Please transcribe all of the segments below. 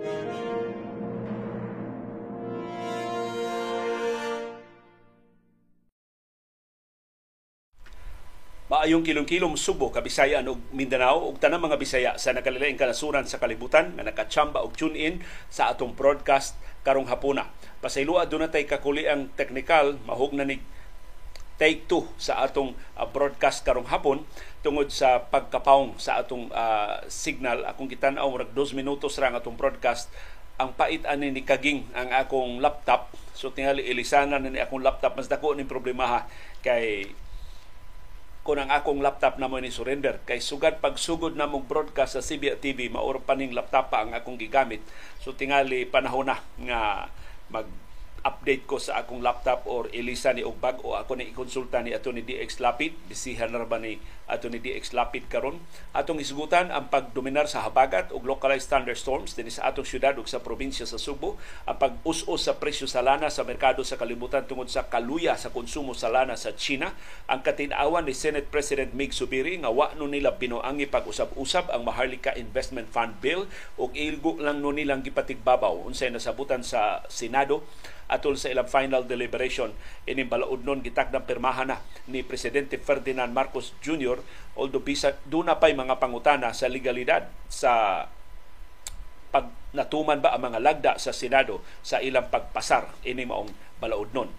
Maayong kilong-kilong Subo, Kabisayan ug Mindanao ug tanang mga Bisaya sa nakalilaing kanasuran sa kalibutan nga nakachamba og tune in sa atong broadcast karong hapuna. Pasaylua do tay kakuli ang technical mahog na take two sa atong uh, broadcast karong hapon tungod sa pagkapaong sa atong uh, signal. Akong gitan-aw murag 2 minutos ra ang atong broadcast. Ang pait ani ni kaging ang akong laptop. So tingali ilisanan ni akong laptop. Mas dako ni problema ha. Kay kung ang akong laptop na mo ni surrender. Kay sugad pagsugod na mong broadcast sa CBA TV maor pa ning laptop pa ang akong gigamit. So tingali panahon na nga mag update ko sa akong laptop or ilisa ni og bag-o. Ako ni ikonsulta ni ato ni DX Lapid. Bisihan na ba ni ato ni DX Lapid karon? Atong isgutan ang pagdominar sa habagat ug localized thunderstorms dinhi sa atong syudad ug sa probinsya sa Subo. Ang pag-us-us sa presyo sa lana sa merkado sa kalibutan tungod sa kaluya sa konsumo sa lana sa China. Ang katin-awan ni Senate President Mig Subiri nga wa no nila binuangi pag-usab-usab ang Maharlika Investment Fund Bill ug ilgo lang no nilang gipatigbabaw. Unsay nasabutan sa Senado atol sa ilang final deliberation ini balaod nun gitakdang pirmahan na ni presidente Ferdinand Marcos Jr. although bisa duna pay mga pangutana sa legalidad sa pag natuman ba ang mga lagda sa Senado sa ilang pagpasar ini maong balaod nun.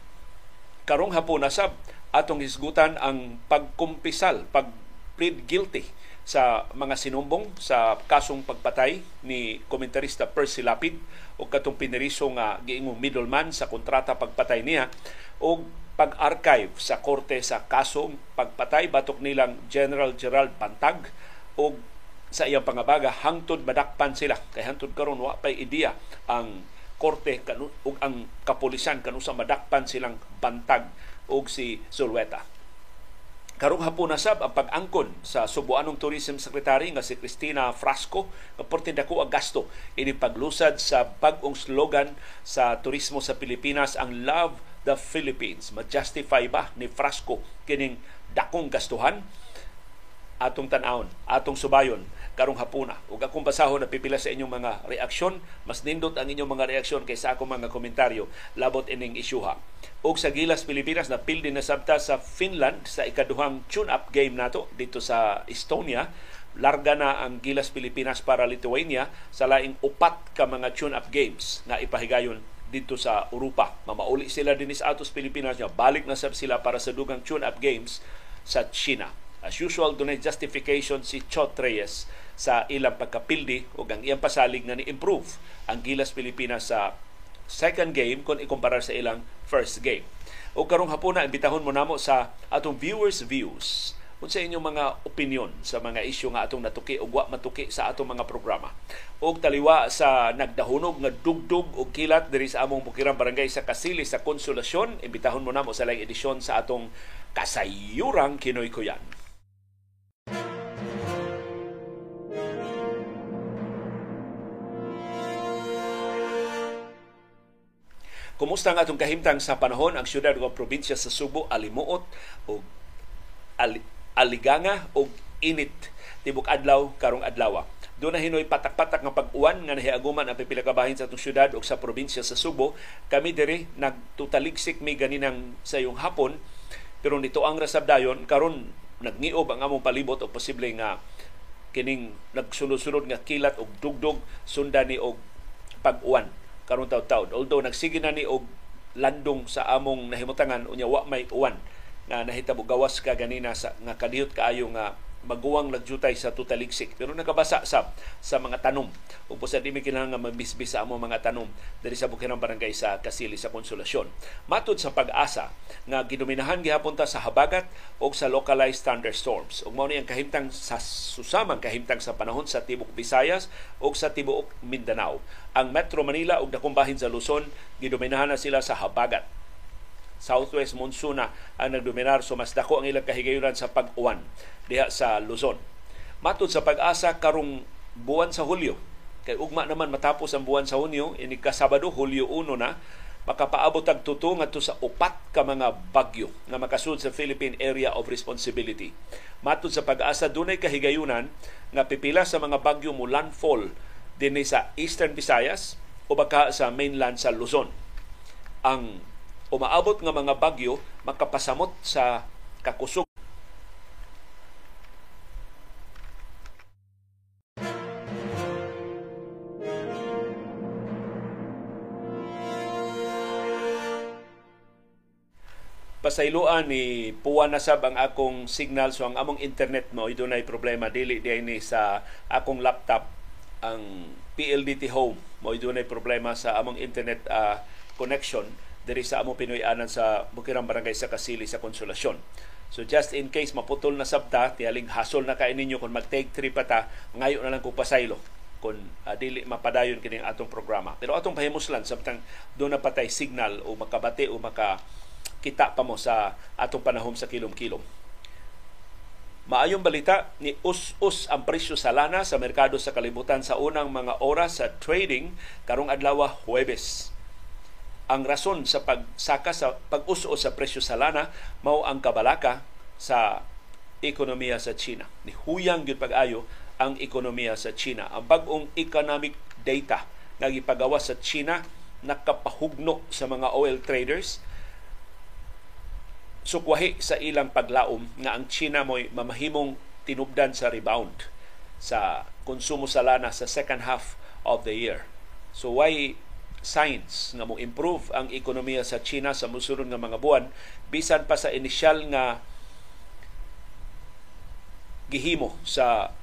Karong hapon nasab atong hisgutan ang pagkumpisal, pag plead guilty sa mga sinumbong sa kasong pagpatay ni komentarista Percy Lapid o katong piniriso nga giingong middleman sa kontrata pagpatay niya o pag-archive sa korte sa kasong pagpatay batok nilang General Gerald Pantag o sa iyang pangabaga hangtod madakpan sila. Kay hangtod karon wa pay ideya ang korte ug ang kapulisan kanusa madakpan silang bantag og si Zulweta Karong hapon na sab ang pag-angkon sa Subuanong Tourism Secretary nga si Cristina Frasco nga porte dako ang gasto ini paglusad sa bag-ong slogan sa turismo sa Pilipinas ang Love the Philippines. Ma-justify ba ni Frasco kining dakong gastuhan? atong tan-awon, atong subayon karong hapuna. Ug akong basahon na pipila sa inyong mga reaksyon, mas nindot ang inyong mga reaksyon kaysa akong mga komentaryo labot ining isyuha. Ug sa Gilas Pilipinas na pildi na sabta sa Finland sa ikaduhang tune-up game nato dito sa Estonia larga na ang Gilas Pilipinas para Lithuania sa laing upat ka mga tune-up games na ipahigayon dito sa Europa. Mamauli sila din sa atos Pilipinas niya. Balik na sab sila para sa dugang tune-up games sa China. As usual, dunay justification si Chot Reyes sa ilang pagkapildi o ang iyang pasalig na ni-improve ang Gilas Pilipinas sa second game kung ikumpara sa ilang first game. O karong hapon na, imbitahon mo namo sa atong viewers' views unsa inyong mga opinion sa mga isyu nga atong natuki o wa matuki sa atong mga programa. Og taliwa sa nagdahunog nga dugdug og kilat diri sa among Bukirang Barangay sa Kasili sa Konsolasyon, imbitahon mo namo sa lang edisyon sa atong Kasayurang Kinoy Kuyan. Kumusta ang atong kahimtang sa panahon ang syudad o probinsya sa Subo alimuot o ali, aliganga o init tibok adlaw karong adlaw. Doon na hinoy patak-patak nga pag-uwan nga nahiaguman ang pipila sa atong syudad o sa probinsya sa Subo. Kami diri nagtutaligsik mi ganinang sa yung hapon pero nito ang rasabdayon karon nagniob ang among palibot o posible nga kining nagsunod-sunod nga kilat og dugdog sundan ni og pag-uwan karong taud-taud. Although nagsige na ni og landong sa among nahimutangan unya wa may uwan na nahitabo gawas ka ganina sa nga kadiyot kaayo nga maguwang nagjutay sa tutaliksik pero nakabasa sa sa mga tanom ug sa dimi kinahanglan mabisbis sa among mga tanom diri sa Bukirang Barangay sa Kasili sa Konsolasyon. Matud sa pag-asa nga gidominahan gihapon sa habagat o sa localized thunderstorms. Ug mao ni ang kahimtang sa susamang kahimtang sa panahon sa tibok Visayas o sa tibuok Mindanao. Ang Metro Manila ug dakong bahin sa Luzon gidominahan na sila sa habagat southwest monsoon na ang nagdominar so mas dako ang ilang kahigayunan sa pag-uwan diha sa Luzon. Matod sa pag-asa karong buwan sa Hulyo, kay ugma naman matapos ang buwan sa Hunyo, ini kasabado Hulyo 1 na, makapaabot ang tuto ngadto sa upat ka mga bagyo nga makasud sa Philippine Area of Responsibility. Matod sa pag-asa dunay kahigayunan nga pipila sa mga bagyo mo landfall dinhi sa Eastern Visayas o baka sa mainland sa Luzon. Ang umaabot nga mga bagyo makapasamot sa kakusog. Pasayloan ni puwan na sab ang akong signal. So ang among internet mo ito na problema. Dili di ni sa akong laptop ang PLDT home. Mo ito problema sa among internet uh, connection diri sa among Pinoy-anan sa Bukirang Barangay sa Kasili sa Konsolasyon. So just in case maputol na sabta, tiyaling hasol na kain ninyo kung mag-take trip pa ta, ngayon na lang ko pasaylo kung uh, dili mapadayon kini atong programa. Pero atong pahimuslan samtang doon na patay signal o makabati o maka kita pa mo sa atong panahon sa kilom-kilom. Maayong balita ni us-us ang presyo sa lana sa merkado sa kalibutan sa unang mga oras sa trading karong adlaw Huwebes. Ang rason sa pagsaka sa pag-us-us sa presyo sa lana mao ang kabalaka sa ekonomiya sa China. Ni huyang gyud pag-ayo ang ekonomiya sa China. Ang bag-ong economic data nga gipagawa sa China nakapahugno sa mga oil traders sukwahi sa ilang paglaom nga ang China mo'y mamahimong tinubdan sa rebound sa konsumo sa lana sa second half of the year. So why signs nga mo improve ang ekonomiya sa China sa musulod nga mga buwan bisan pa sa inisyal nga gihimo sa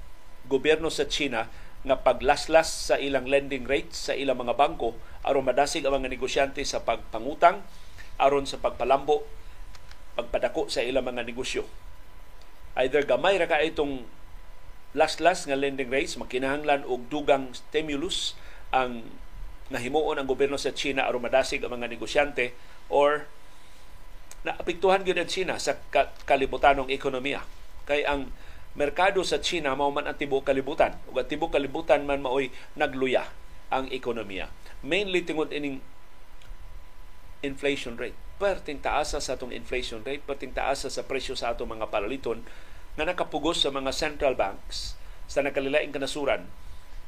gobyerno sa China nga paglaslas sa ilang lending rates sa ilang mga bangko aron madasig ang mga negosyante sa pagpangutang aron sa pagpalambo pagpadako sa ilang mga negosyo. Either gamay ra ka itong last-last nga lending rates, makinahanglan og dugang stimulus ang nahimuon ang gobyerno sa China aron madasig ang mga negosyante or naapektuhan gyud ang China sa kalibutanong ekonomiya. Kay ang merkado sa China mao man ang tibuok kalibutan. Ug ang tibuok kalibutan man maoy nagluya ang ekonomiya. Mainly tungod ining inflation rate perting taasa sa atong inflation rate, perting taasa sa presyo sa atong mga palaliton na nakapugos sa mga central banks sa nakalilaing kanasuran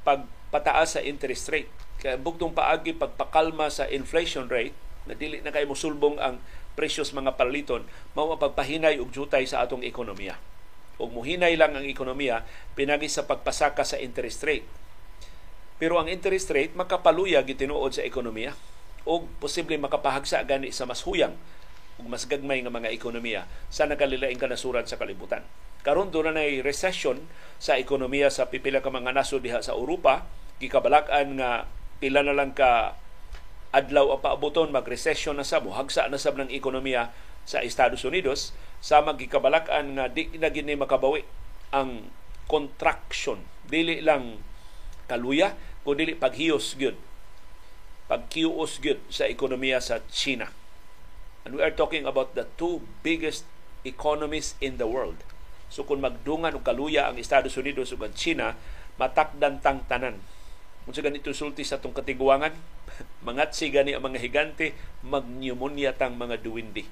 pagpataas sa interest rate. Kaya bugtong paagi pagpakalma sa inflation rate na dili na kay mosulbong ang presyo sa mga palaliton mao pagpahinay og jutay sa atong ekonomiya. Og muhinay lang ang ekonomiya pinagi sa pagpasaka sa interest rate. Pero ang interest rate makapaluya gitinuod sa ekonomiya o posible makapahagsa gani sa mas huyang ug mas gagmay nga mga ekonomiya sa nakalilaing kanasuran sa kalibutan. Karon do na recession sa ekonomiya sa pipila ka mga nasod diha sa Europa, gikabalak-an nga pila na lang ka adlaw ang paaboton mag-recession na sa hagsa na sab ng ekonomiya sa Estados Unidos sa magikabalak-an nga di na gini makabawi ang contraction dili lang kaluya kundi paghiyos gyud pagkiuos gyud sa ekonomiya sa China. And we are talking about the two biggest economies in the world. So kung magdungan og kaluya ang Estados Unidos ug ang China, matakdan tang tanan. Kung sa ganito sulti sa tong katiguangan, mangat si gani ang mga higante, magpneumonia tang mga duwindi.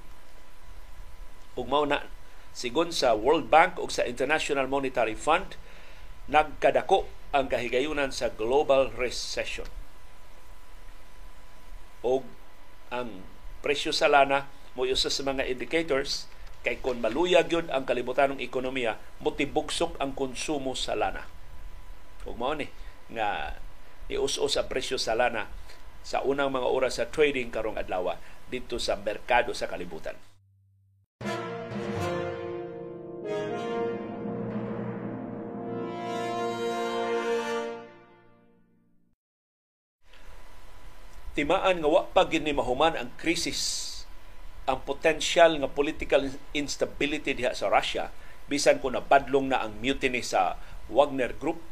Ug mao na sigon sa World Bank ug sa International Monetary Fund, nagkadako ang kahigayunan sa global recession o ang presyo sa lana mo sa mga indicators kay kon maluya gyud ang kalibutanong ekonomiya motibugsok ang konsumo sa lana ug mao ni nga ius-us ang presyo sa lana sa unang mga oras sa trading karong adlaw dito sa merkado sa kalibutan. Timaan nga wa pa gini mahuman ang krisis. Ang potensyal nga political instability diha sa Russia bisan kung napadlong na ang mutiny sa Wagner Group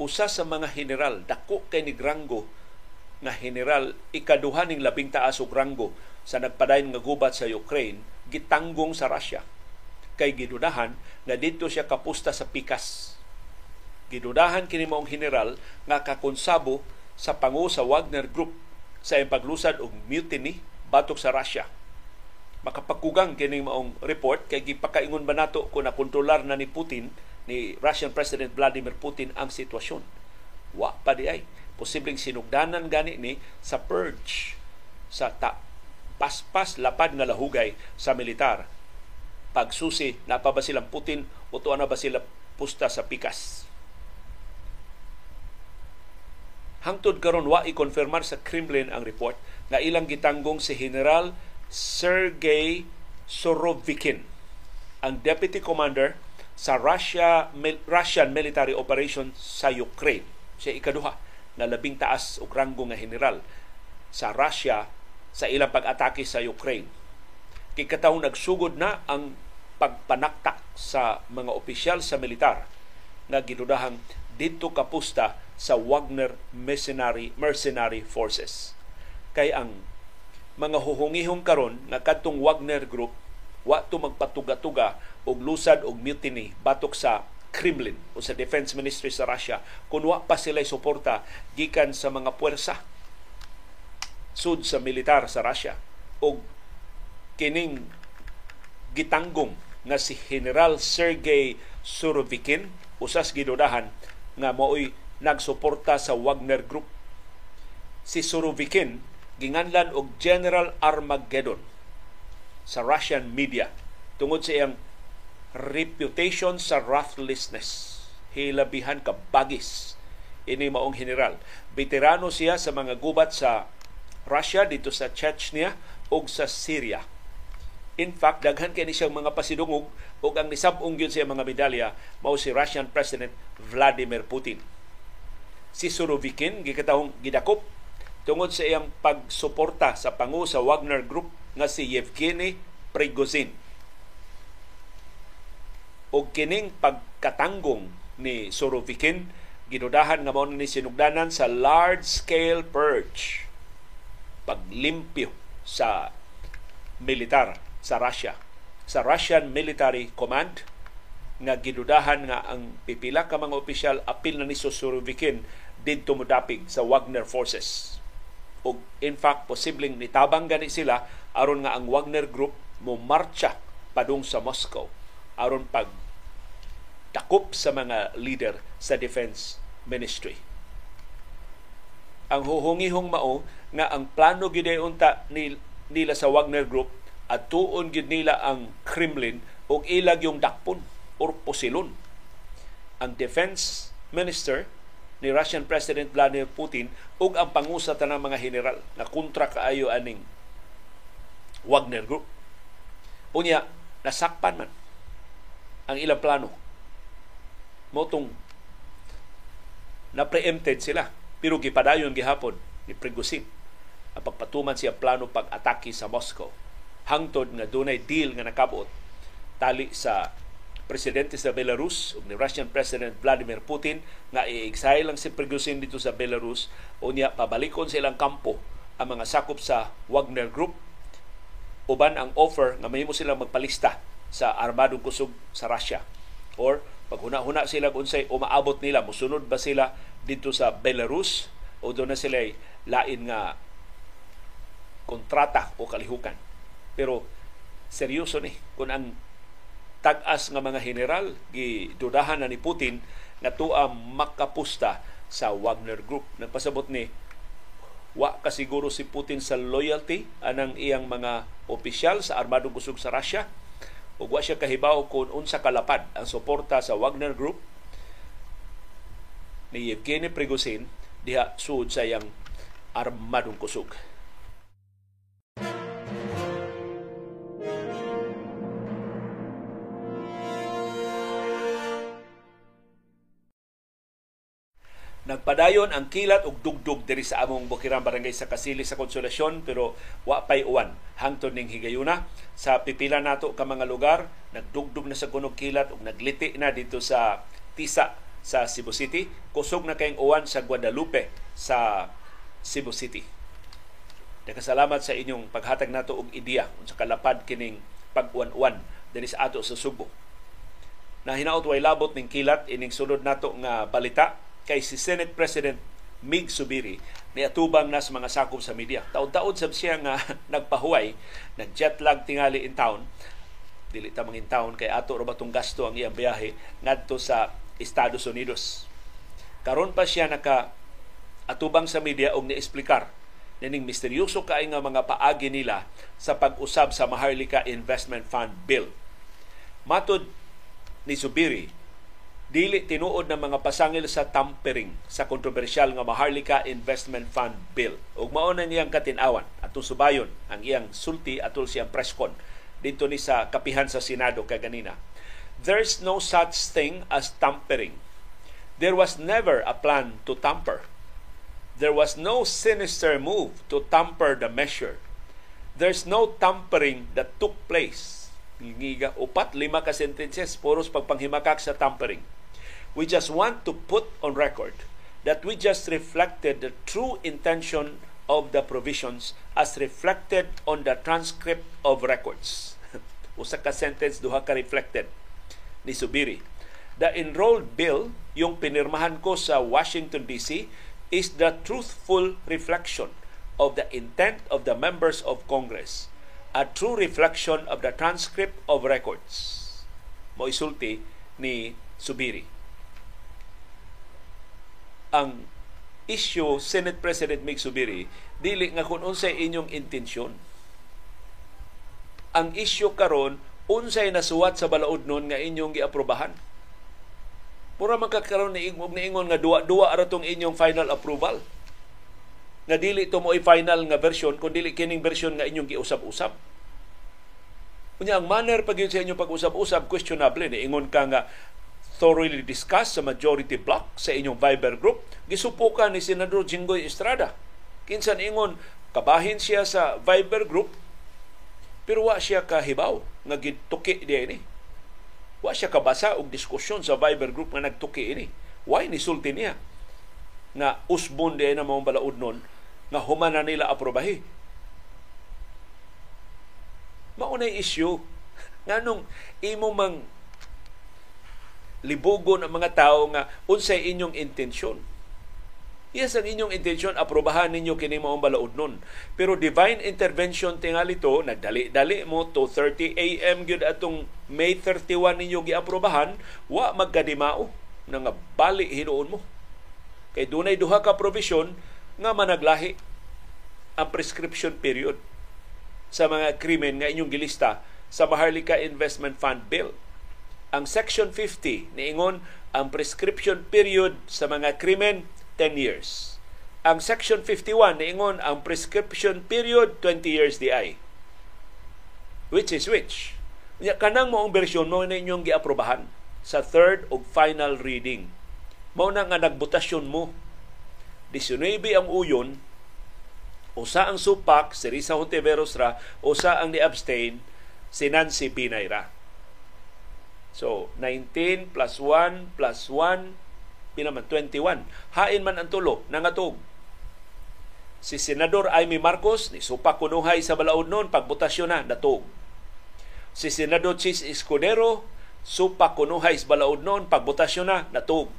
usa sa mga general dako kay ni Grango nga general ikaduha ning labing taas og rango sa nagpadayon nga gubat sa Ukraine gitanggong sa Russia kay gidudahan nga dito siya kapusta sa pikas gidudahan kini maong general nga kakonsabo sa pangu sa Wagner Group sa paglusad og mutiny batok sa Russia. Makapagkugang kini maong report kay gipakaingon ba nato kung nakontrolar na ni Putin ni Russian President Vladimir Putin ang sitwasyon. Wa pa di ay. Posibleng sinugdanan gani ni sa purge sa ta paspas lapad nga lahugay sa militar. Pagsusi, na pa ba silang Putin o tuwa na ba sila pusta sa pikas? Hangtod karon wa i-confirmar sa Kremlin ang report na ilang gitanggong si General Sergei Sorovikin, ang deputy commander sa Russia Russian military operation sa Ukraine. Siya ikaduha na labing taas og ranggo nga general sa Russia sa ilang pag-atake sa Ukraine. Kikataong nagsugod na ang pagpanaktak sa mga opisyal sa militar na ginudahang dito kapusta sa Wagner mercenary mercenary forces. Kay ang mga huhungihong karon nga kadtong Wagner Group wa to magpatuga-tuga og lusad og mutiny batok sa Kremlin o sa Defense Ministry sa Russia kung wa pa sila suporta gikan sa mga puwersa sud sa militar sa Russia o kining gitanggong nga si General Sergei Surovikin usas gidudahan nga mao'y nagsuporta sa Wagner Group. Si Surovikin ginganlan og General Armageddon sa Russian media tungod sa iyang reputation sa ruthlessness. Hilabihan ka bagis ini maong general. Veterano siya sa mga gubat sa Russia dito sa Chechnya ug sa Syria. In fact, daghan kay ni siyang mga pasidungog ug ang nisab-ong gyud siya mga medalya mao si Russian President Vladimir Putin. Si Surovikin gikatahong gidakop tungod sa iyang pagsuporta sa pangu sa Wagner Group nga si Yevgeny Prigozhin. O kining pagkatanggong ni Surovikin ginudahan nga mao ni sinugdanan sa large-scale purge paglimpyo sa militar sa Russia. Sa Russian Military Command nga gidudahan nga ang pipila ka mga opisyal apil na ni Surovikin didto modapig sa Wagner forces. O in fact, posibleng nitabang gani sila aron nga ang Wagner Group mo marcha padung sa Moscow aron pag takop sa mga leader sa Defense Ministry ang huhungihong mao nga ang plano gid unta nila sa Wagner Group at tuon gid nila ang Kremlin og ilag yung dakpon or posilon. Ang defense minister ni Russian President Vladimir Putin ug ang pangusa tanang mga general na kontra kaayo aning Wagner Group. Unya, nasakpan man ang ilang plano. Motong. Na preempted sila. Pero gipadayon gihapon ni Prigozhin. Ang pagpatuman siya plano pag-atake sa Moscow. Hangtod nga dunay deal nga nakabot tali sa presidente sa Belarus ug ni Russian President Vladimir Putin nga i-exile lang si Prigozhin dito sa Belarus. O niya pabalikon sa ilang kampo ang mga sakop sa Wagner Group. Uban ang offer nga mahimo sila magpalista sa armadong kusog sa Russia. Or pag huna-huna sila kung say umaabot nila, musunod ba sila dito sa Belarus o doon na sila lain nga kontrata o kalihukan. Pero seryoso ni kung ang tag-as nga mga general gidudahan na ni Putin na tuwa makapusta sa Wagner Group. Nagpasabot ni wa kasiguro si Putin sa loyalty anang iyang mga opisyal sa armadong kusog sa Russia ug wa siya kahibaw kung unsa kalapad ang suporta sa Wagner Group ni Yevgeny Prigozhin diha sud sa iyang armadong kusog. Nagpadayon ang kilat ug dugdug diri sa among Bukirang Barangay sa Kasili sa Konsolasyon pero wa pay uwan hangtod ning higayuna sa pipila nato ka mga lugar nagdugdug na sa kunog kilat ug nagliti na dito sa Tisa sa Cebu City kusog na kayong uwan sa Guadalupe sa Cebu City. Nakasalamat sa inyong paghatag nato og ideya sa kalapad kining pag-uwan-uwan dinhi sa ato sa Subo. Na hinaot way labot ning kilat ining sulod nato nga balita kay si Senate President Mig Subiri ni atubang na sa mga sakop sa media. Taon-taon sab siya nga nagpahuway, nag-jet lag tingali in town, dili ta mangin town kay ato ra batong gasto ang iyang biyahe ngadto sa Estados Unidos. Karon pa siya naka atubang sa media og ni-explicar nining misteryoso kay nga mga paagi nila sa pag-usab sa Maharlika Investment Fund Bill. Matod ni Subiri, dili tinuod ng mga pasangil sa tampering sa kontrobersyal nga Maharlika Investment Fund Bill. Ug mao na niyang katinawan atong subayon ang iyang sulti atol siyang preskon dito ni sa kapihan sa Senado kay ganina. There's no such thing as tampering. There was never a plan to tamper There was no sinister move to tamper the measure. There's no tampering that took place. Ngiga, upat, lima ka sentences, puros pagpanghimakak sa tampering. We just want to put on record that we just reflected the true intention of the provisions as reflected on the transcript of records. Usa ka sentence, duha ka reflected ni Subiri. The enrolled bill, yung pinirmahan ko sa Washington DC, is the truthful reflection of the intent of the members of Congress, a true reflection of the transcript of records. Mo isulti ni Subiri. Ang issue Senate President Mig Subiri dili nga kun unsay inyong intensyon. Ang issue karon unsay nasuwat sa balaod nun nga inyong giaprobahan Mura magkakaroon ni ingog ni ingon nga duwa-duwa ara inyong final approval. Nga dili to mo final nga version kun dili kining version nga inyong giusab-usab. Unya ang manner pag sa inyong pag-usab-usab questionable ni ingon ka nga thoroughly discussed sa majority block sa inyong Viber group. Gisupukan ni Senador Jinggoy Estrada. Kinsan ingon kabahin siya sa Viber group pero wa siya kahibaw nga gituki diya ni Wa siya kabasa og diskusyon sa Viber group nga nagtuki ini. Why ni sulti niya? nga usbon di na mong balaod nun nga humana nila aprobahi. Maunay issue nga nung imo mang libugon ang mga tao nga unsay inyong intensyon Yes, ang inyong intensyon, aprobahan ninyo kini maong balaod nun. Pero divine intervention tingali to, nagdali-dali mo to 30 a.m. gyud atong May 31 ninyo giaprobahan, wa magkadimao nga bali hinuon mo. Kay dunay duha ka provision nga managlahi ang prescription period sa mga krimen nga inyong gilista sa Maharlika Investment Fund Bill. Ang Section 50 niingon ang prescription period sa mga krimen 10 years. Ang Section 51 niingon ang prescription period 20 years di. Which is which? Nya kanang moong bersyon mo na inyong giaprobahan sa third o final reading. Mao na nga nagbutasyon mo. 19 ang uyon, usa ang supak, si Risa Hontiveros ra, usa ang ni-abstain, si Nancy Pinayra. So, 19 plus 1 plus 1 pinaman 21 hain man ang tulo nangatog. Si senador Amy Marcos ni supa kunuhay sa balaod noon pagbutasyon na natog. Si senador Chis Escudero supa kunuhay sa balaod noon pagbutasyon na natog.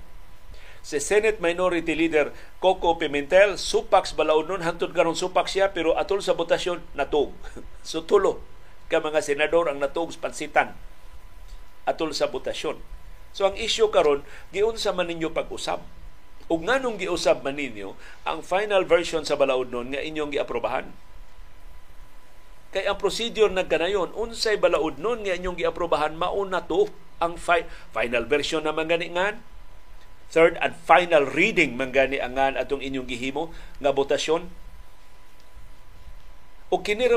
Si Senate Minority Leader Coco Pimentel supaks balaod noon hantod karon supak siya pero atol sa botasyon natog. So tulo ka mga senador ang natog pansitan atol sa botasyon So ang issue karon giunsa man ninyo pag-usab. Ug nganong giusab man ninyo ang final version sa balaod nun nga inyong giaprobahan. Kay ang procedure nagkanayon, unsay balaod nun nga inyong giaprobahan mauna to ang fi- final version na gani ngan. Third and final reading man gani angan atong inyong gihimo nga botasyon. O kini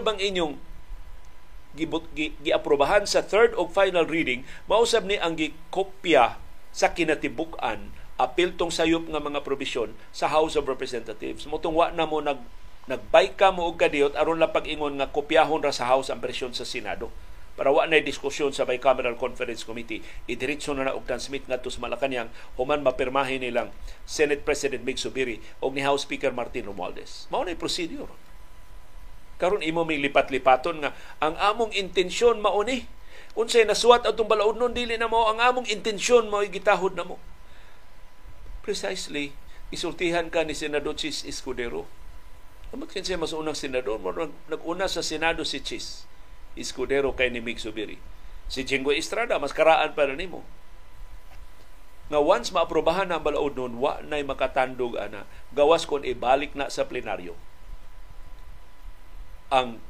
bang inyong giaprobahan sa third o final reading mausab ni ang gikopya sa kinatibuk-an apil tong sayop nga mga probisyon sa House of Representatives. Motong wa na mo nag nagbayka mo og kadiyot aron lang pag-ingon nga kopyahon ra sa House ang bersyon sa Senado. Para wa na diskusyon sa Bicameral Conference Committee. Idiretso na na og transmit ngadto sa Malacañang human mapirmahin nilang Senate President Mig Subiri og ni House Speaker Martin Romualdez. Mao na procedure karon imo may lipat-lipaton nga ang among intensyon mao ni unsay nasuwat atong balaod nun dili na mo ang among intensyon mao gitahod na mo precisely isultihan ka ni Senador Chis Escudero Amat kinsa mas unang senador mo nag-una sa Senado si Chis Escudero kay ni Mig Subiri. Si Jinggo Estrada mas karaan pa nimo. nga once maaprobahan ang balaod nun, wa na'y makatandog ana. Gawas kon ibalik na sa plenaryo. Ang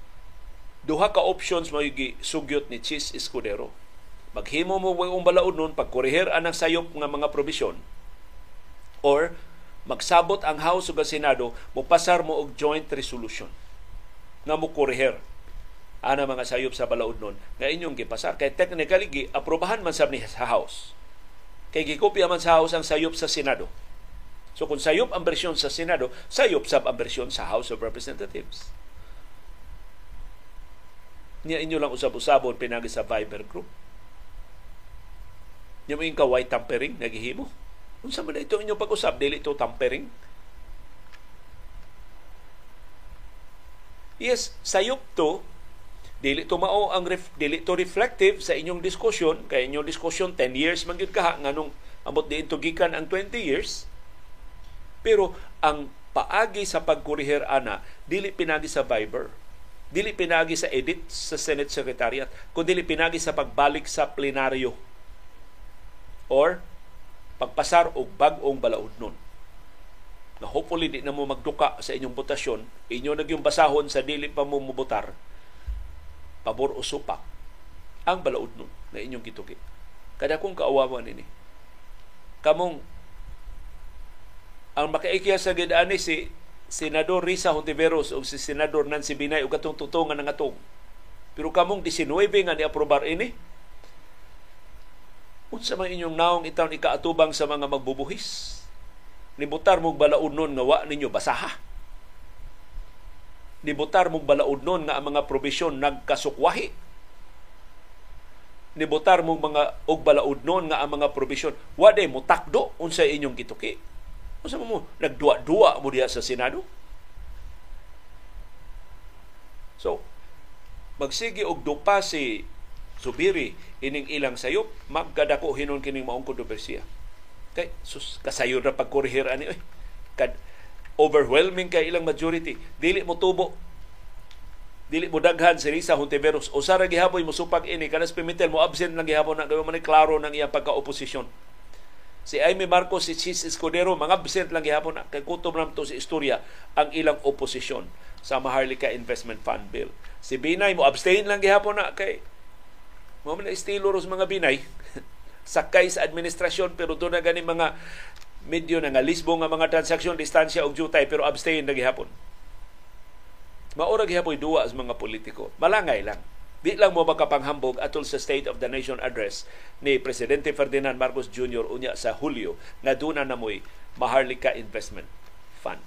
duha ka options mo sugyot ni Chis Escudero. Maghimo mo ang balaod nun, pagkuriher anang sayop nga mga probisyon, or magsabot ang House ug Senado, mo pasar mo og joint resolution nga mo kuriher ana mga sayop sa balaod nun. Nga inyong gipasar. Kay technically gi aprobahan man sa House. Kay gikopya man sa House ang sayop sa Senado. So kung sayop ang bersyon sa Senado sayop sab ang bersyon sa House of Representatives niya inyo lang usab-usabon pinagi sa Viber group. Niya mo ka white tampering? Nagihimo unsa man ito inyo pag-usab? Dili to tampering. Yes, sayop to. Dili to mao ang ref, dili to reflective sa inyong diskusyon. Kay inyong diskusyon 10 years man gyud kaha nganong amot diin gikan ang 20 years. Pero ang paagi sa pagkuriher ana dili pinagi sa Viber dili pinagi sa edit sa Senate Secretariat kundi dili pinagi sa pagbalik sa plenaryo or pagpasar og bag-ong balaudnon na hopefully di na mo magduka sa inyong botasyon inyo nagyong basahon sa dili pa mo mubutar pabor o supak ang balaod nun na inyong gituki. Kada kong kaawawan ini. Kamong ang makaikya sa gidani si Senador Risa Hontiveros o si Senador Nancy Binay o katong tutungan ng atong. Pero kamong 19 nga ni-aprobar ini, unsa man inyong naong itaon ikaatubang sa mga magbubuhis? Nibutar mong balaod nun nga wa ninyo basaha nibutar mong balaod nun nga ang mga probisyon nagkasukwahi. Nibutar mong mga og balaod nun nga ang mga probisyon wade mo takdo unsa inyong gituki. Unsa mo nagduwa-duwa mo diha sa Senado? So, magsigi og dupa si Subiri ining ilang sayop, magkadako hinon kining maong kontrobersiya. Kay sus kasayon ra pagkurihir ani oy. Kad overwhelming kay ilang majority dili mo tubo dili mo daghan si Risa Hontiveros usa ra gihapon mo supag ini kanas Pimentel mo absent lang gihapon na gawa man klaro nang iyang pagka-oposisyon si Amy Marcos si Chis Escudero mga absent lang gihapon na kay kutob nam to sa istorya ang ilang oposisyon sa Maharlika Investment Fund Bill. Si Binay mo abstain lang gihapon na kay mo man estilo ros mga Binay. Sakay sa administrasyon pero doon na gani mga medyo na nga lisbo mga transaksyon distansya og jutay pero abstain na gihapon. Maura gihapon duwa sa mga politiko. Malangay lang di lang mo makapanghambog atol sa State of the Nation address ni Presidente Ferdinand Marcos Jr. unya sa Hulyo nga duna na mo'y Maharlika Investment Fund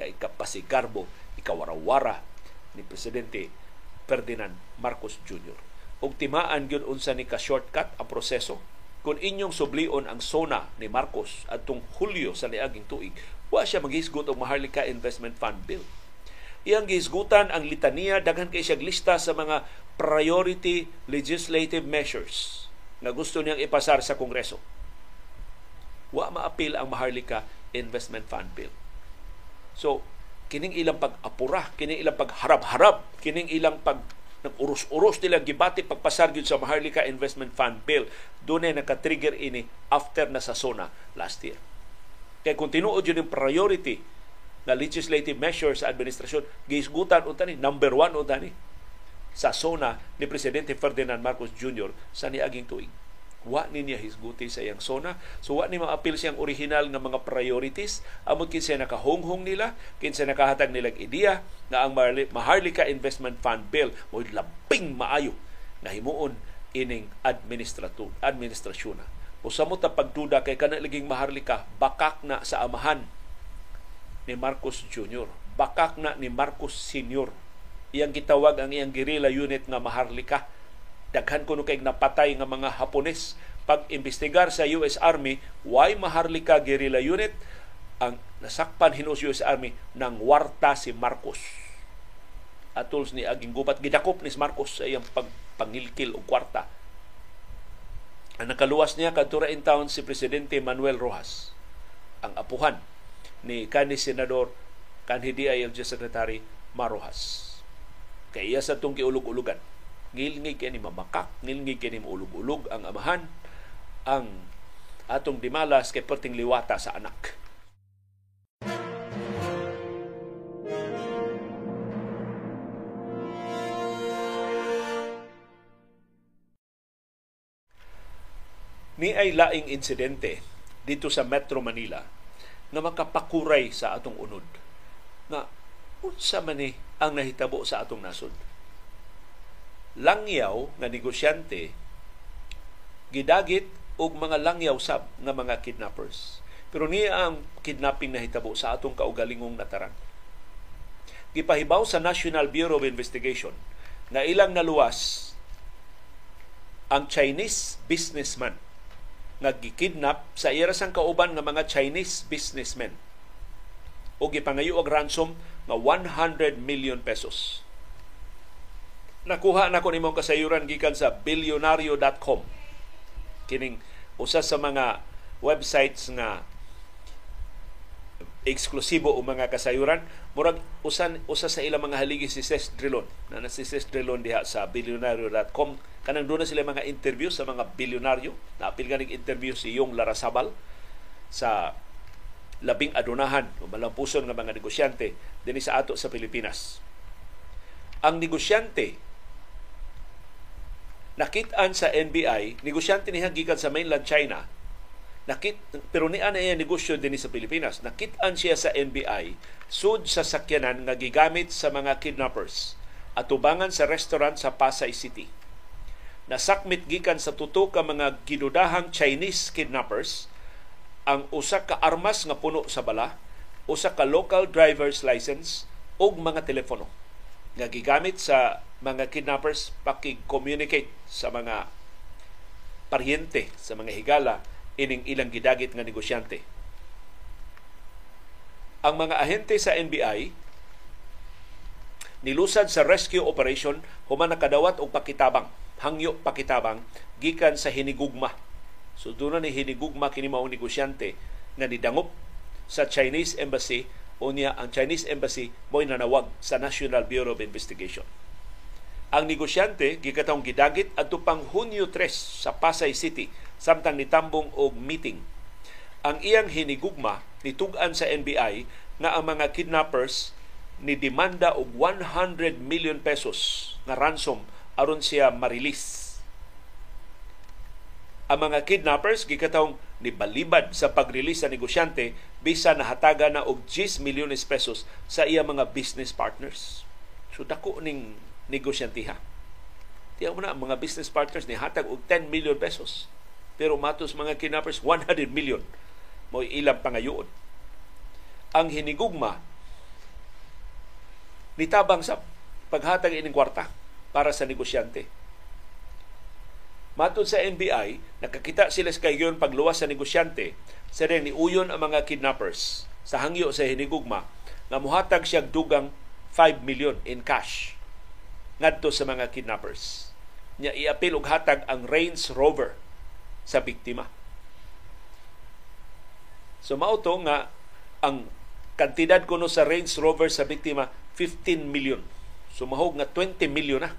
nga ikapasigarbo, ikawarawara ni Presidente Ferdinand Marcos Jr. ug timaan gyud unsa ni ka shortcut ang proseso kung inyong sublion ang sona ni Marcos atong Hulyo sa niaging tuig, wa siya maghisgot og Maharlika Investment Fund Bill. Iyang gihisgutan ang litania daghan kay siya lista sa mga priority legislative measures na gusto niyang ipasar sa Kongreso. Wa maapil ang Maharlika Investment Fund Bill. So, kining ilang pag-apura, kining ilang pagharap-harap, kining ilang pag nag-uros-uros nila gibati pagpasar gyud sa Maharlika Investment Fund Bill dunay naka-trigger ini after na sa SONA last year kay kung tinuod yun yung priority na legislative measure sa administrasyon giisgutan unta ni number one unta ni sa SONA ni Presidente Ferdinand Marcos Jr. sa niaging tuig. Wa ni niya hisguti sa iyang sona. So wa ni maapil siyang original nga mga priorities. Amot kinsa nakahonghong nila kinsa nakahatag nilang ideya nga ang Maharlika Investment Fund Bill mo labing maayo nga himuon ining administrator administrasyon usa mo ta pagduda kay kana liging Maharlika bakak na sa amahan ni Marcos Jr. bakak na ni Marcos Sr. iyang gitawag ang iyang guerrilla unit nga Maharlika. Daghan kuno kay napatay nga mga Hapones. Pag-imbestigar sa US Army why Maharlika Guerrilla Unit? Ang nasakpan hinos US Army ng warta si Marcos. Atuls ni aging gubat gidakop ni Marcos sa iyang pag, pangilkil og kwarta. Ang nakaluwas niya kadto in town si presidente Manuel Rojas. Ang apuhan ni kanhi senador kanhi DILG secretary Marojas kay iya sa tong giulog-ulugan ngilngig kini mamakak, ngilngig kini ulug-ulog ang amahan, ang atong dimalas kay perting liwata sa anak. Ni ay laing insidente dito sa Metro Manila na makapakuray sa atong unod nga unsa man ni ang nahitabo sa atong nasod. Langyaw nga negosyante gidagit og mga langyaw sab nga mga kidnappers. Pero niya ang kidnapping nahitabo sa atong kaugalingong nataran. Gipahibaw sa National Bureau of Investigation na ilang naluwas ang Chinese businessman nga gikidnap sa irasang kauban nga mga Chinese businessmen o gipangayo og ransom nga 100 million pesos. Nakuha na ko nimong kasayuran gikan sa billionario.com. Kining usa sa mga websites nga eksklusibo o mga kasayuran murag usan usa sa ilang mga haligi si Ses Drilon. Na na si Ses Drilon diha sa billionario.com kanang doon na sila mga interview sa mga bilyonaryo. Naapil ganing interview si Yung Larasabal sa labing adunahan o malampuson nga mga negosyante dinhi sa ato sa Pilipinas. Ang negosyante nakit-an sa NBI negosyante niya gikan sa mainland China nakit pero ni ana iya negosyo din sa Pilipinas. Nakit-an siya sa NBI sud sa sakyanan nga gigamit sa mga kidnappers at tubangan sa restaurant sa Pasay City. Nasakmit gikan sa tuto ka mga gidudahang Chinese kidnappers ang usa ka armas nga puno sa bala usa ka local driver's license ug mga telepono nga gigamit sa mga kidnappers paki-communicate sa mga paryente sa mga higala ining ilang gidagit nga negosyante. Ang mga ahente sa NBI nilusad sa rescue operation human nakadawat og pakitabang, hangyo pakitabang gikan sa hinigugma. So doon ni hinigugma kini mao negosyante nga nidangop sa Chinese embassy o niya ang Chinese embassy mo'y nanawag sa National Bureau of Investigation. Ang negosyante gikatawng gidagit adto pang Hunyo 3 sa Pasay City samtang nitambong og meeting. Ang iyang hinigugma nitugan sa NBI nga ang mga kidnappers ni demanda og 100 million pesos nga ransom aron siya marilis. Ang mga kidnappers gikatawng ni balibad sa pag-release sa negosyante bisan nahataga na og 10 milyones pesos sa iya mga business partners. So dako ning negosyantiha. Tiyan mo na, mga business partners ni hatag og 10 million pesos pero matos mga kidnappers 100 million mo ilang pangayoon. Ang hinigugma nitabang sa paghatag ining kwarta para sa negosyante. Matod sa NBI, nakakita sila sa kayon pagluwas sa negosyante, sa ni uyon ang mga kidnappers sa hangyo sa hinigugma nga muhatag siya dugang 5 million in cash ngadto sa mga kidnappers. Nya iapil og hatag ang Range Rover sa biktima. So mauto nga ang kantidad kuno sa Range Rover sa biktima 15 million. So mahog nga 20 million na.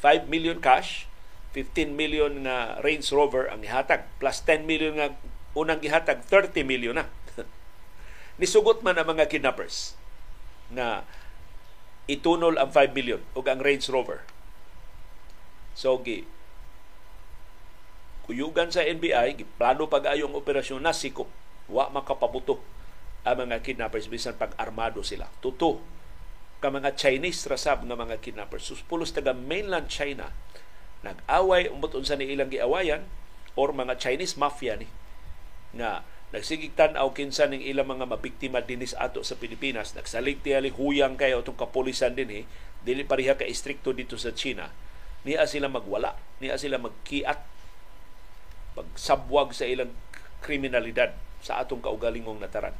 5 million cash, 15 million nga Range Rover ang ihatag plus 10 million nga unang gihatag 30 million na. Nisugot man ang mga kidnappers na itunol ang 5 million ug ang Range Rover. So gi kuyugan sa NBI, plano pag-ayong operasyon na sikop. Wa makapabuto ang mga kidnappers bisan pag armado sila. Tuto ka mga Chinese rasab nga mga kidnappers. Pulos taga mainland China nag-away umbot unsa ni ilang giawayan or mga Chinese mafia ni nga nagsigig tan-aw kinsa ning ilang mga mabiktima dinis ato sa Pilipinas nagsalig tiyali huyang kayo itong kapulisan din eh dili pareha ka istrikto dito sa China niya sila magwala niya sila magkiat pagsabwag sa ilang kriminalidad sa atong kaugalingong nataran.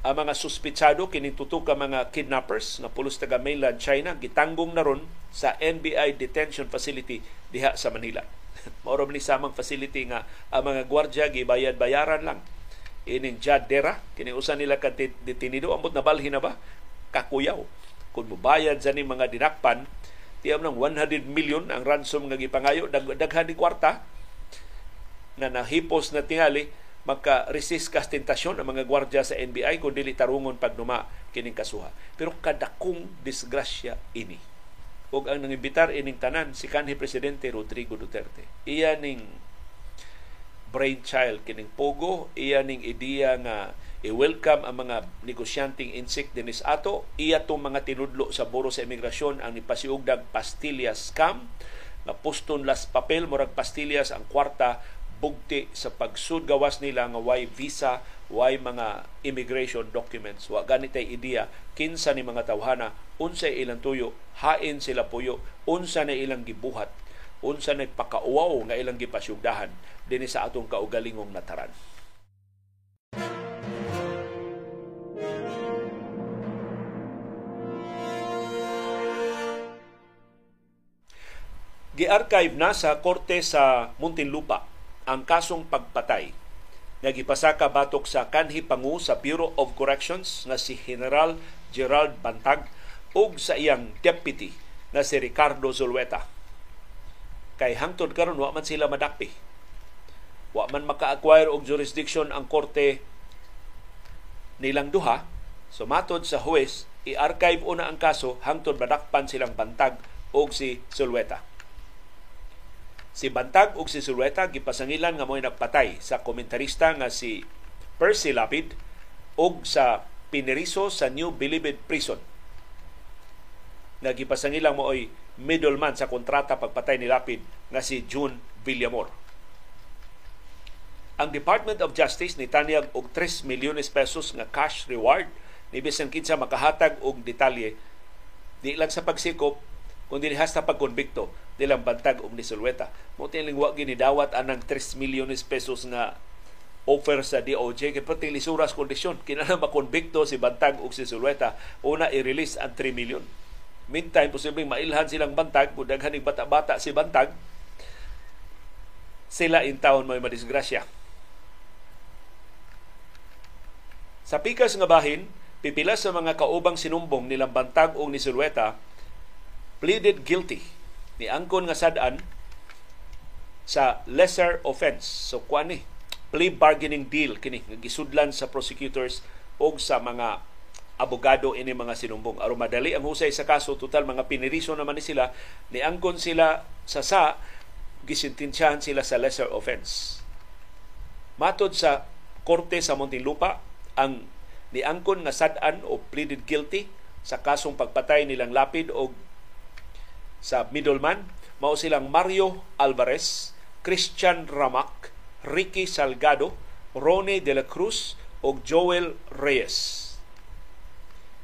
Ang mga suspitsado kini tutok ka mga kidnappers na pulos taga mainland China gitanggong na ron sa NBI detention facility diha sa Manila. Mao ni samang facility nga ang mga gwardiya gibayad-bayaran lang. Ining jadera kini usa nila ka detenido ambot na balhin na ba kakuyaw. Kung mubayad sa ni mga dinakpan, tiyam ng 100 million ang ransom nga gipangayo dag daghan ni kwarta na nahipos na tingali maka-resist kas tentasyon ang mga gwardya sa NBI kung dili tarungon pagduma kining kasuha. Pero kadakong disgrasya ini. Ug ang nangibitar ining tanan si kanhi presidente Rodrigo Duterte. Iya ning brainchild kining pogo, iya ning ideya nga i-welcome ang mga negosyanteng insect dinis ato, iya tong mga tinudlo sa Buro sa Imigrasyon ang nipasiugdag pastillas scam. Nga puston las papel murag pastillas ang kwarta bugti sa pagsud. Gawas nila nga why visa, why mga immigration documents. Wa ganitay ideya. Kinsa ni mga tawhana unsa ilang tuyo, hain sila puyo, unsa na ilang gibuhat, unsa na pakauwaw nga ilang gipasyugdahan dinhi sa atong kaugalingong nataran. Gi-archive na sa Korte sa Muntinlupa ang kasong pagpatay nga gipasaka batok sa kanhi pangu sa Bureau of Corrections nga si General Gerald Bantag ug sa iyang deputy na si Ricardo Zulueta. Kay hangtod karon wa man sila madakpi. Wa man maka-acquire og jurisdiction ang korte nilang duha. So matod sa huwes, i-archive una ang kaso hangtod madakpan silang Bantag og si Zulueta. Si Bantag ug si Zulueta gipasangilan nga mo'y nagpatay sa komentarista nga si Percy Lapid ug sa piniriso sa New Bilibid Prison nga gipasangilan mo ay middleman sa kontrata pagpatay ni Lapid nga si June Villamor. Ang Department of Justice ni tanyag og 3 milyones pesos nga cash reward ni bisan kinsa makahatag og detalye di lang sa pagsikop kundi hasta pagkonbikto nilang bantag og ni Sulweta. Mo tining wa ginidawat anang 3 milyones pesos nga offer sa DOJ kay pati lisuras kondisyon kinahanglan makonbikto si bantag og si Sulweta una i-release ang 3 milyon. Meantime, posibleng mailhan silang bantag kung daghan bata-bata si bantag sila in town may madisgrasya. Sa pikas nga bahin, pipila sa mga kaubang sinumbong nilang bantag o ni Sulweta pleaded guilty ni angkon nga sad-an sa lesser offense. So kuan ni plea bargaining deal kini nga gisudlan sa prosecutors o sa mga abogado ini mga sinumbong. Aron madali ang husay sa kaso, total mga piniriso naman ni sila, ni angkon sila sa sa gisintensyahan sila sa lesser offense. Matod sa korte sa Muntinlupa, ang niangkon nga sad-an o pleaded guilty sa kasong pagpatay nilang Lapid o sa middleman mao silang Mario Alvarez, Christian Ramak, Ricky Salgado, Ronnie De La Cruz ug Joel Reyes.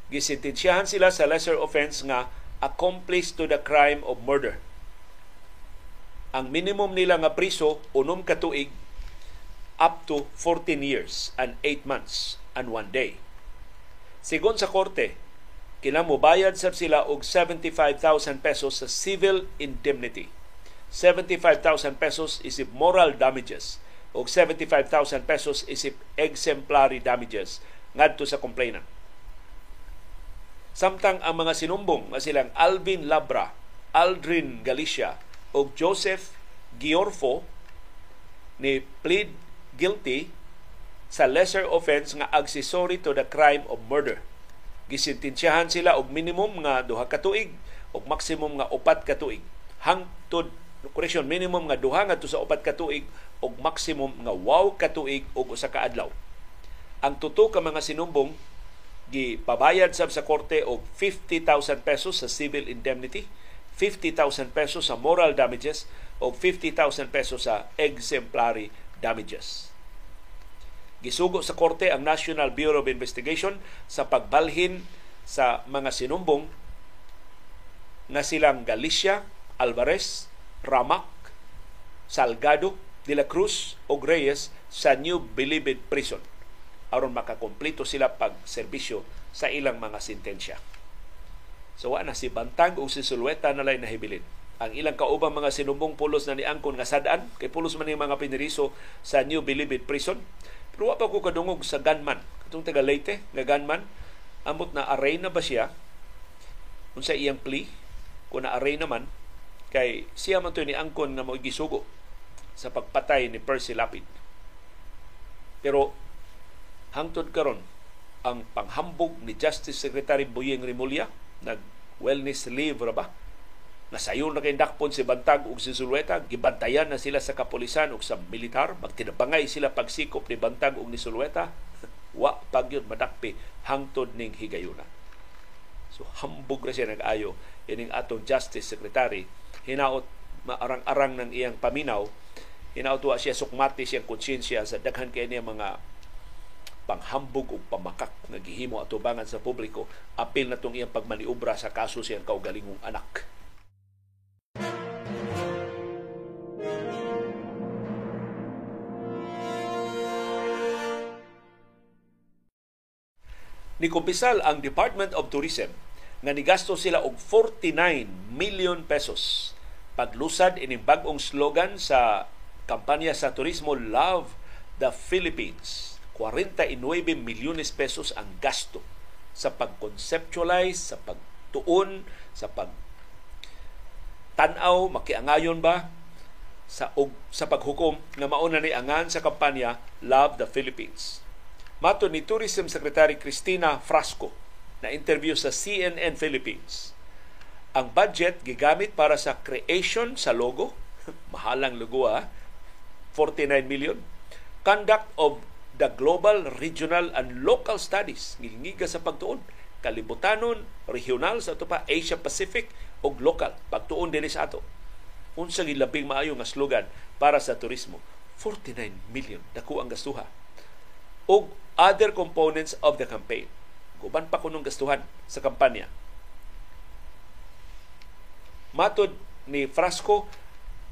Gisintensyahan sila sa lesser offense nga accomplice to the crime of murder. Ang minimum nila nga priso unom ka tuig up to 14 years and 8 months and 1 day. Sigon sa korte, kinamubayad sab sila og 75,000 pesos sa civil indemnity. 75,000 pesos isip moral damages og 75,000 pesos isip exemplary damages ngadto sa complainant. Samtang ang mga sinumbong nga silang Alvin Labra, Aldrin Galicia o Joseph Giorfo ni plead guilty sa lesser offense nga accessory to the crime of murder. Gisintensyahan sila og minimum nga duha ka tuig og maximum nga upat ka tuig. Hangtod correction minimum nga duha nga sa upat ka tuig og maximum nga wow ka tuig og usa ka adlaw. Ang tuto ka mga sinumbong gipabayad sab sa korte og 50,000 pesos sa civil indemnity 50,000 pesos sa moral damages o 50,000 pesos sa exemplary damages Gisugo sa korte ang National Bureau of Investigation sa pagbalhin sa mga sinumbong na silang Galicia, Alvarez, Ramak, Salgado, De La Cruz o Reyes sa New Bilibid Prison aron makakompleto sila pag serbisyo sa ilang mga sentensya. So wa na si Bantag o si Sulueta na lay nahibilin. Ang ilang kaubang mga sinumbong pulos na ni Angkon nga sadaan, kay pulos man yung mga piniriso sa New Bilibid Prison, pero pa ko kadungog sa gunman. Katong taga Leyte, nga gunman, amot na array na ba siya? Kung sa iyang plea, kung na array naman, kay siya man to ni angkon nga mo gisugo sa pagpatay ni Percy Lapid. Pero hangtod karon ang panghambog ni Justice Secretary Boyeng Rimulya nag wellness leave ra ba nasayon na kay dakpon si Bantag ug si Sulweta gibantayan na sila sa kapulisan ug sa militar. Magtinabangay sila pagsikop ni Bantag ug ni Sulweta wa pagyud madakpi. Hangtod ning higayuna so hambog ra siya nag-ayo. Ining atong Justice Secretary hinaot maarang-arang ng iyang paminaw hinaot wa siya sukmati siyang konsyensya sa daghan kay niya mga panghambog o pamakak nga gihimo atubangan sa publiko. Apil na tong iyang pagmaniubra sa kaso siyang kaugalingong anak ni kumpisal ang Department of Tourism nga nigasto sila og 49 million pesos paglusad ining bag-ong slogan sa kampanya sa turismo Love the Philippines. 49 milyones pesos ang gasto sa pag-conceptualize, sa pagtuon, sa pag tanaw, makiangayon ba sa og, sa paghukom nga mauna ni angan sa kampanya Love the Philippines. Mato ni Tourism Secretary Cristina Frasco na interview sa CNN Philippines. Ang budget gigamit para sa creation sa logo, mahalang logo ha, 49 million. Conduct of the global, regional, and local studies. Ngilingiga sa pagtuon. Kalibutanon, regional sa ito pa, Asia Pacific o local. Pagtuon din sa ato. Unsa labing maayo nga slogan para sa turismo. 49 million. Dako ang gastuha. O other components of the campaign. Guban pa kunong gastuhan sa kampanya. Matod ni Frasco,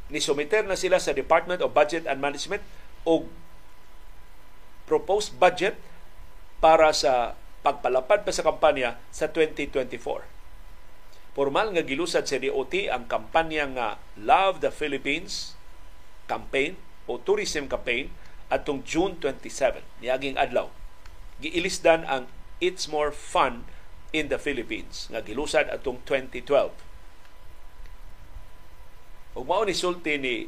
ni sumiter na sila sa Department of Budget and Management o proposed budget para sa pagpalapad pa sa kampanya sa 2024. Formal nga gilusad sa DOT ang kampanya nga Love the Philippines campaign o tourism campaign atong June 27 niaging adlaw. Giilisdan ang It's More Fun in the Philippines nga gilusad atong 2012 ug mao ni sulti ni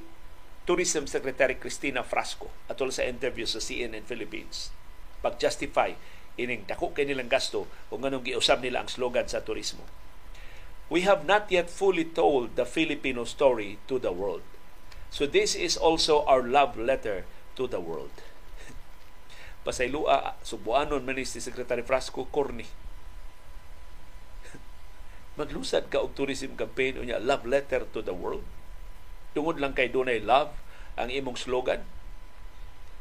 Tourism Secretary Cristina Frasco atol sa interview sa CNN Philippines. Pag-justify ining dako kay nilang gasto kung anong giusab nila ang slogan sa turismo. We have not yet fully told the Filipino story to the world. So this is also our love letter to the world. Pasaylua, subuanon man si Secretary Frasco Corny. Maglusad ka og tourism campaign unya love letter to the world. Tungod lang kay dunay love ang imong slogan.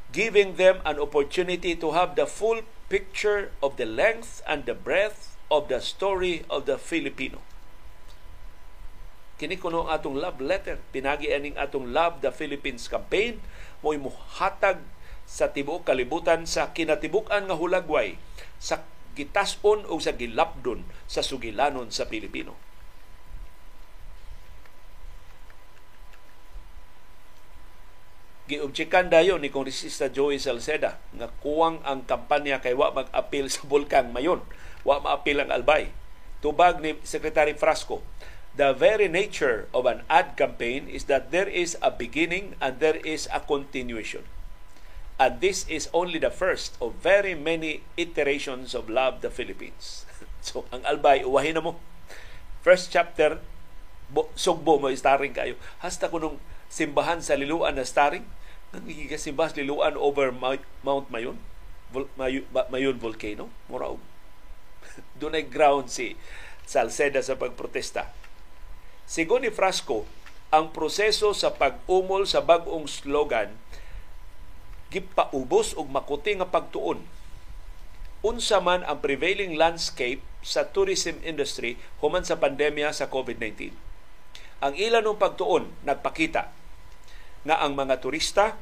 Giving them an opportunity to have the full picture of the length and the breadth of the story of the Filipino. Kini kuno atong love letter, pinagi aning atong Love the Philippines campaign mo'y muhatag sa tibuok kalibutan sa kinatibuk-an nga hulagway sa gitaspon o sa gilapdon sa sugilanon sa Pilipino. giobjekan dayon ni Kongresista Joey Salceda nga kuwang ang kampanya kay wa mag-apil sa bulkang mayon, wa maapil ang albay. Tubag ni Secretary Frasco, the very nature of an ad campaign is that there is a beginning and there is a continuation. And this is only the first of very many iterations of Love the Philippines. so, ang albay, uwahin na mo. First chapter, bo, sugbo mo, starring kayo. Hasta kunong simbahan sa Liluan na starring, nangigiga simbahan sa Liluan over Mount Mayon, Mayon Volcano. Mura doon ay ground si Salceda sa pagprotesta Sigon ni Frasco, ang proseso sa pag-umol sa bag-ong slogan gipaubos og makuti nga pagtuon. Unsa man ang prevailing landscape sa tourism industry human sa pandemya sa COVID-19. Ang ilan ng pagtuon nagpakita nga ang mga turista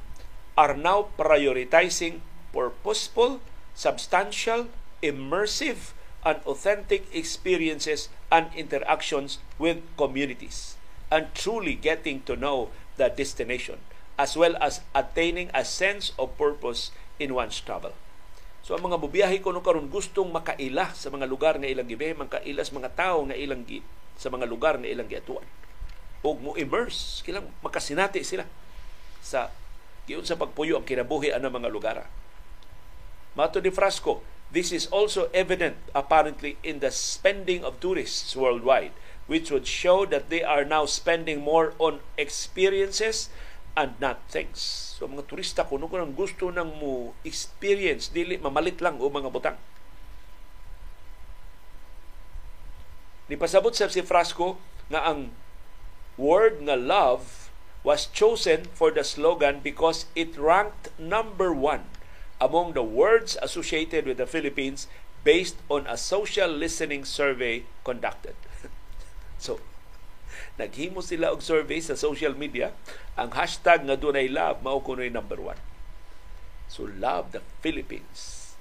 are now prioritizing purposeful, substantial, immersive, and authentic experiences and interactions with communities and truly getting to know the destination as well as attaining a sense of purpose in one's travel. So ang mga bubiyahe ko no karon gustong makaila sa mga lugar nga ilang gibe, makaila sa mga tao nga ilang gi, sa mga lugar nga ilang giatuan. Og mo immerse, kilang makasinati sila sa giun sa pagpuyo ang kinabuhi ang mga lugar. Mato di Frasco, this is also evident apparently in the spending of tourists worldwide, which would show that they are now spending more on experiences and not things. So mga turista kuno ko nang gusto nang mo experience dili mamalit lang o mga butang. Ni sa si Frasco nga ang word nga love was chosen for the slogan because it ranked number one among the words associated with the Philippines based on a social listening survey conducted. so, naghimo sila og survey sa social media, ang hashtag nga dunay love mao kunoy number one. So, love the Philippines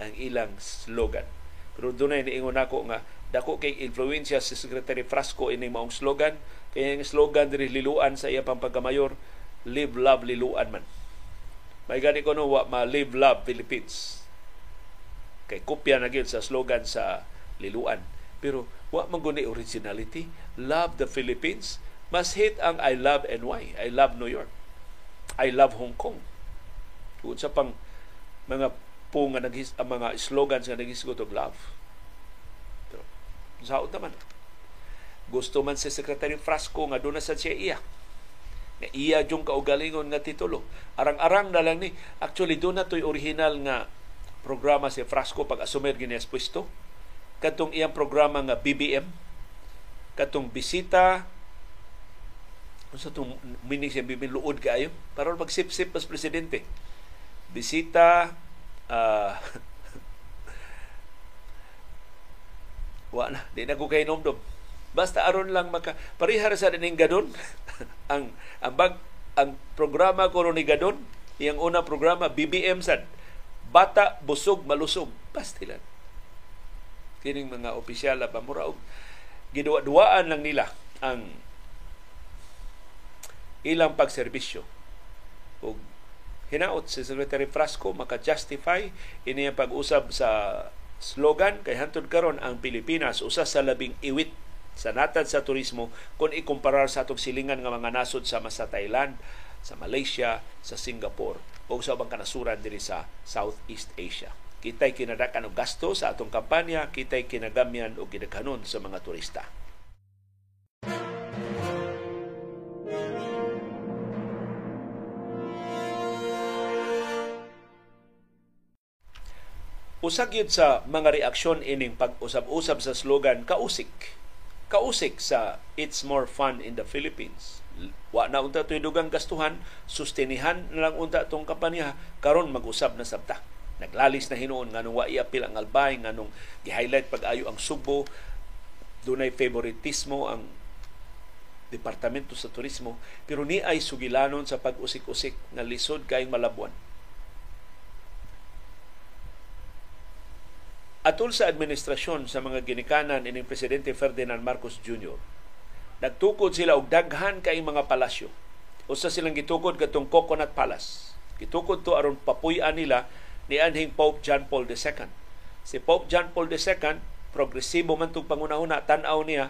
ang ilang slogan. Pero dunay niingon ako nga dako kay influensya si Secretary Frasco ini maong slogan kay ang slogan diri liluan sa iya pagkamayor live love liluan man may gani ko no wa ma live love Philippines. Kay kopya na sa slogan sa Liluan. Pero wa man guni originality. Love the Philippines. Mas hit ang I love NY. I love New York. I love Hong Kong. Kung sa pang mga po nga naghis, ang mga slogans nga naghisgot og love. Pero saot naman. Gusto man si Secretary Frasco nga doon na sa siya iya nga iya yung kaugalingon nga titulo. Arang-arang na lang ni. Actually, doon na to'y original nga programa si Frasco pag asumer ginias pwesto. Katong iyang programa nga BBM. Katong bisita kung sa itong meaning siya BBM luod kaayo para magsip-sip mas presidente. Bisita uh, wa na, di na ko kay nomdom Basta aron lang maka parihar sa dining gadon. Ang ang bag ang programa ko ni gadon iyang una programa BBM sad. Bata busog malusog. Pastilan kining mga opisyal pa mura giduwa-duwaan lang nila ang ilang pagserbisyo. Ug hinaot si Secretary Frasco maka-justify ini pag-usab sa slogan kay hantud karon ang Pilipinas usa sa labing iwit sa natad sa turismo kung ikumparar sa atong silingan nga mga nasod sa sa Thailand, sa Malaysia, sa Singapore o sa ubang kanasuran diri sa Southeast Asia. Kitay kinadakan og gasto sa atong kampanya, kitay kinagamyan og gidaghanon sa mga turista. Usag yun sa mga reaksyon ining pag-usab-usab sa slogan kausik kausik sa It's More Fun in the Philippines. Wa na unta to'y dugang gastuhan, sustenihan na lang unta tong kampanya, karon mag-usab na sabta. Naglalis na hinuon nga nung wa iapil ang albay, nga nung gi-highlight pag-ayo ang Subo, dunay favoritismo ang Departamento sa Turismo, pero ni ay sugilanon sa pag-usik-usik nga lisod kayong malabuan Atul sa administrasyon sa mga ginikanan ining Presidente Ferdinand Marcos Jr., nagtukod sila og daghan kay mga palasyo. Usa silang gitukod katong Coconut Palace. Gitukod to aron papuy-an nila ni anhing Pope John Paul II. Si Pope John Paul II, progresibo man tong pangunahuna, tan-aw niya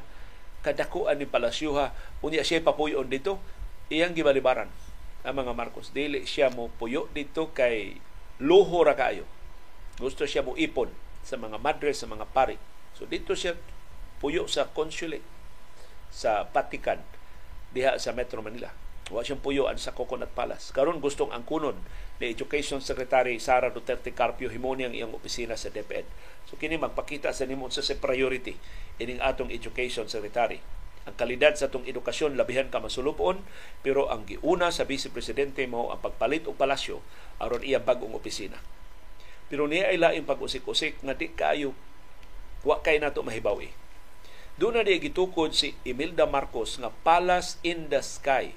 kadakuan ni palasyoha unya siya papuyon dito iyang gibalibaran ang mga Marcos dili siya mo puyo dito kay luho ra kaayo gusto siya mo ipon sa mga madre, sa mga pari. So dito siya puyo sa consulate sa Vatican diha sa Metro Manila. Wa siyang puyoan sa Coconut Palace. Karon gustong angkunon ni Education Secretary Sara Duterte Carpio himoni ang iyang opisina sa DepEd. So kini magpakita sa nimo sa priority ining atong Education Secretary. Ang kalidad sa atong edukasyon labihan ka masulupon pero ang giuna sa Vice Presidente mo ang pagpalit og palasyo aron iya bag-ong opisina pero niya ay laing pag-usik-usik nga di kayo wa kay nato mahibawi. Doon na di gitukod si Imelda Marcos nga Palace in the Sky.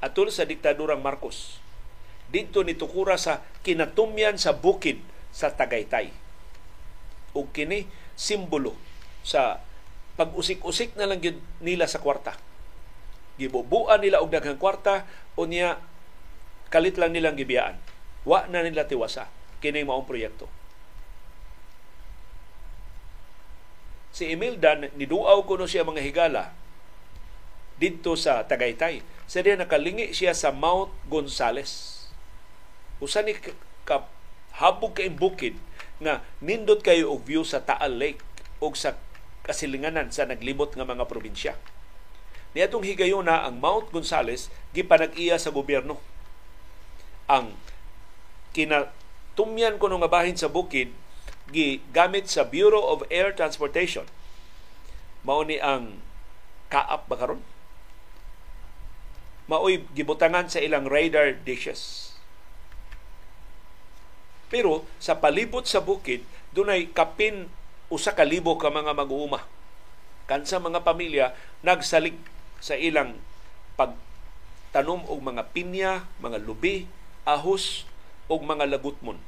Atul sa diktadurang Marcos. Dito ni tukura sa kinatumyan sa bukid sa Tagaytay. Ug kini simbolo sa pag-usik-usik na lang nila sa kwarta. Gibubuan nila og daghang kwarta o niya kalit lang nilang gibiyaan Wa na nila tiwasa kini maong proyekto. Si Imelda, niduaw ko no siya mga higala dito sa Tagaytay. Sa diya nakalingi siya sa Mount Gonzales. Usa ni ka habog bukid nga nindot kayo og view sa Taal Lake o sa kasilinganan sa naglibot nga mga probinsya. Niadtong higayuna ang Mount Gonzales gipanag-iya sa gobyerno. Ang kinatumyan ko nga bahin sa bukid gigamit sa Bureau of Air Transportation. Mao ni ang kaap ba karon? Maoy gibutangan sa ilang radar dishes. Pero sa palibot sa bukid, dunay kapin usa ka libo ka mga mag-uuma. Kansa mga pamilya nagsalig sa ilang pagtanom og mga pinya, mga lubi, ahos og mga lagutmon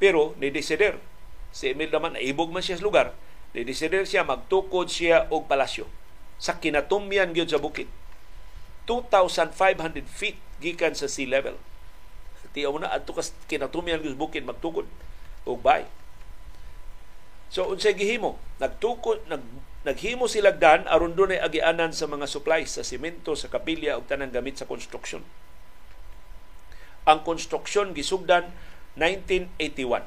pero ni desider si Emil naman naibog man siya sa lugar, ni desider siya magtukod siya og palasyo sa kinatumyan gyud sa bukid. 2,500 feet gikan sa sea level. Tiyaw na adto kas kinatumyan gyud bukid magtukod og bay. So unsay gihimo? Nagtukod nag naghimo sila dan aron dunay agianan sa mga supplies sa simento, sa kapilya ug tanang gamit sa construction. Ang construction gisugdan 1981.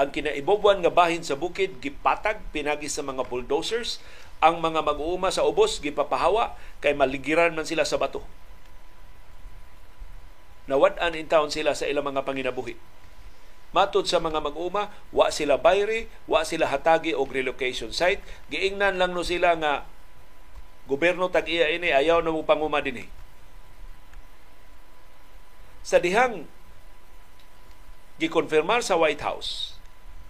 Ang kinaibobuan nga bahin sa bukid gipatag pinagi sa mga bulldozers, ang mga mag-uuma sa ubos gipapahawa kay maligiran man sila sa bato. Nawad-an in town sila sa ilang mga panginabuhi. Matod sa mga mag-uma, wa sila bayri, wa sila hatagi og relocation site. Giingnan lang no sila nga gobyerno tag-iya ini ayaw na mo panguma dinhi. Sa dihang gikonfirmar sa White House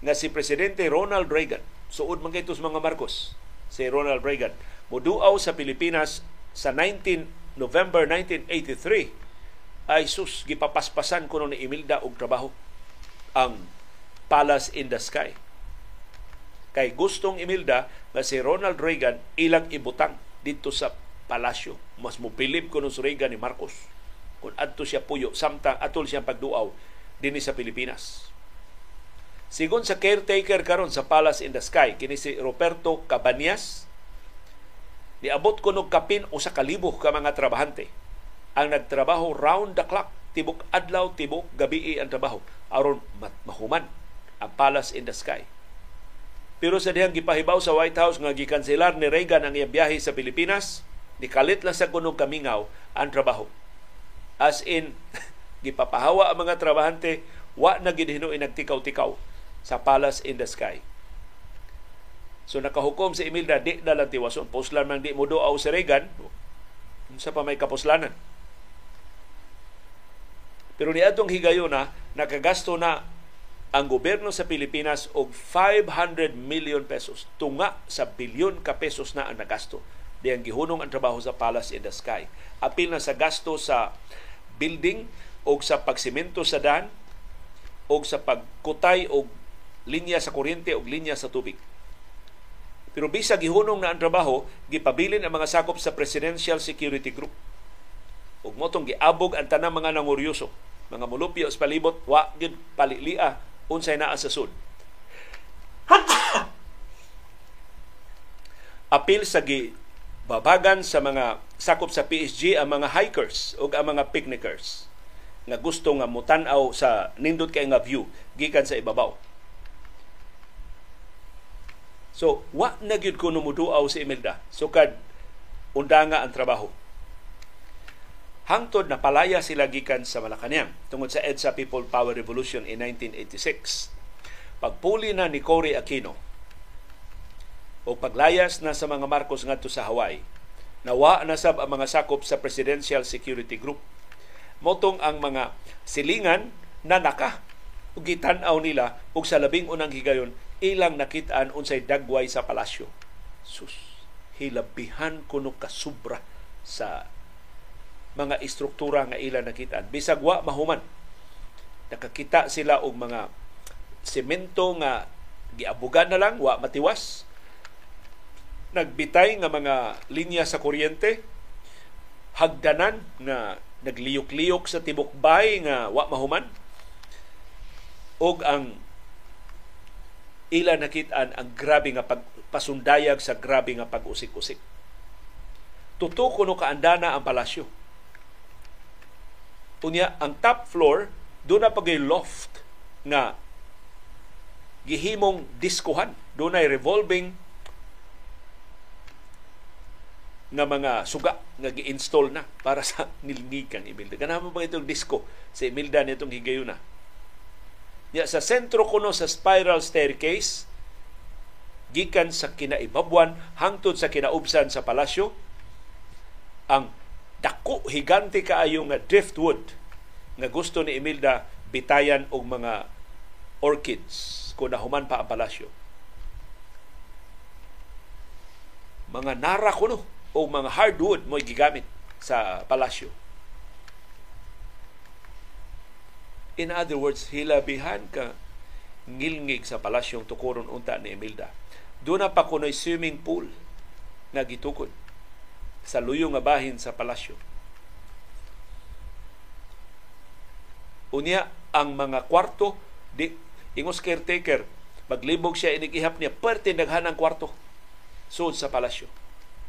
nga si Presidente Ronald Reagan, suod man kaytos mga Marcos, si Ronald Reagan, muduaw sa Pilipinas sa 19 November 1983 ay sus gipapaspasan kuno ni Imelda og trabaho ang Palace in the Sky. Kay gustong Imelda nga si Ronald Reagan ilang ibutang dito sa palasyo. Mas mupilip kuno si Reagan ni Marcos. Kung adto siya puyo, samtang atol siya pagduaw dinhi sa Pilipinas. Sigon sa caretaker karon sa Palace in the Sky, kini si Roberto Cabanias, niabot ko og kapin usa ka libo ka mga trabahante ang nagtrabaho round the clock tibok adlaw tibok gabi ang trabaho aron mahuman ang Palace in the Sky. Pero sa dihang gipahibaw sa White House nga gikanselar ni Reagan ang iyang biyahe sa Pilipinas, nikalit lang sa kunog kamingaw ang trabaho. As in, gipapahawa ang mga trabahante wa na gid hinuoy nagtikaw-tikaw sa Palace in the Sky. So nakahukom si Imelda di na lang tiwason. Poslan man di mo doaw si Reagan, sa pa may kaposlanan. Pero niadtong higayon na nakagasto na ang gobyerno sa Pilipinas og 500 million pesos tunga sa bilyon ka pesos na ang nagasto diyang gihunong ang trabaho sa Palace in the Sky. Apil na sa gasto sa building o sa pagsimento sa daan o sa pagkutay og linya sa kuryente o linya sa tubig. Pero bisa gihunong na ang trabaho, gipabilin ang mga sakop sa Presidential Security Group. Ug motong giabog ang tanang mga nanguryoso, mga mulupyo sa palibot, wa gid palilia unsay naa sa sud. Apil sa gi babagan sa mga sakop sa PSG ang mga hikers o ang mga picnickers nga gusto nga mutan-aw sa nindot kay nga view gikan sa ibabaw. So, wa na gyud ko numuduaw si Imelda. Sukad undanga ang trabaho. Hangtod na palaya sila gikan sa Malacañang tungod sa EDSA People Power Revolution in 1986. Pagpuli na ni Cory Aquino o paglayas na sa mga Marcos ngadto sa Hawaii, nawa na sab ang mga sakop sa Presidential Security Group motong ang mga silingan na naka gitan-aw nila ug sa labing unang higayon ilang nakitaan unsay dagway sa palasyo. Sus, hilabihan kuno kasubra sa mga istruktura nga ilang nakitaan. Bisag wa mahuman. Nakakita sila og mga semento nga giabugan na lang, wa matiwas. Nagbitay nga mga linya sa kuryente, hagdanan nga nagliyok-liyok sa tibok bay nga wa mahuman og ang ila nakitaan ang grabe nga pagpasundayag sa grabe nga pag-usik-usik. Tuto kuno kaandana ang palasyo. Unya ang top floor Doon na pagay loft nga gihimong diskuhan. Doon ay revolving nga mga suga nga gi-install na para sa nilngig kang Imelda. Ganamo ba itong disco sa Imelda nitong higayuna? Ya, sa sentro kuno sa spiral staircase, gikan sa kinaibabwan hangtod sa kinaubsan sa palasyo, ang dako higante kaayo nga driftwood nga gusto ni Imelda bitayan og mga orchids kung nahuman pa ang palasyo. Mga nara kuno o mga hardwood mo gigamit sa palasyo. In other words, hilabihan ka ngilngig sa palasyong tukuron unta ni Emilda. Doon na pa kuno'y swimming pool nga gitukod sa luyo nga bahin sa palasyo. Unya ang mga kwarto di ingos caretaker maglibog siya inigihap niya parte naghanang kwarto sud sa palasyo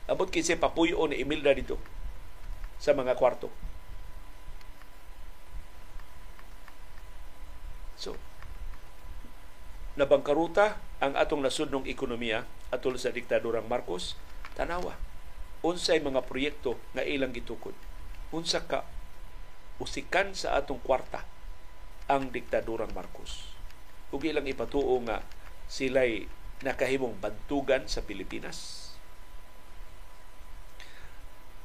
Abot kinsa papuyo ni Imelda dito sa mga kwarto. So, nabangkaruta ang atong nasudnong ekonomiya atol sa diktadurang Marcos, tanawa. Unsay mga proyekto nga ilang gitukod. Unsa ka usikan sa atong kwarta ang diktadurang Marcos. Ug ilang ipatuo nga sila'y nakahimong bantugan sa Pilipinas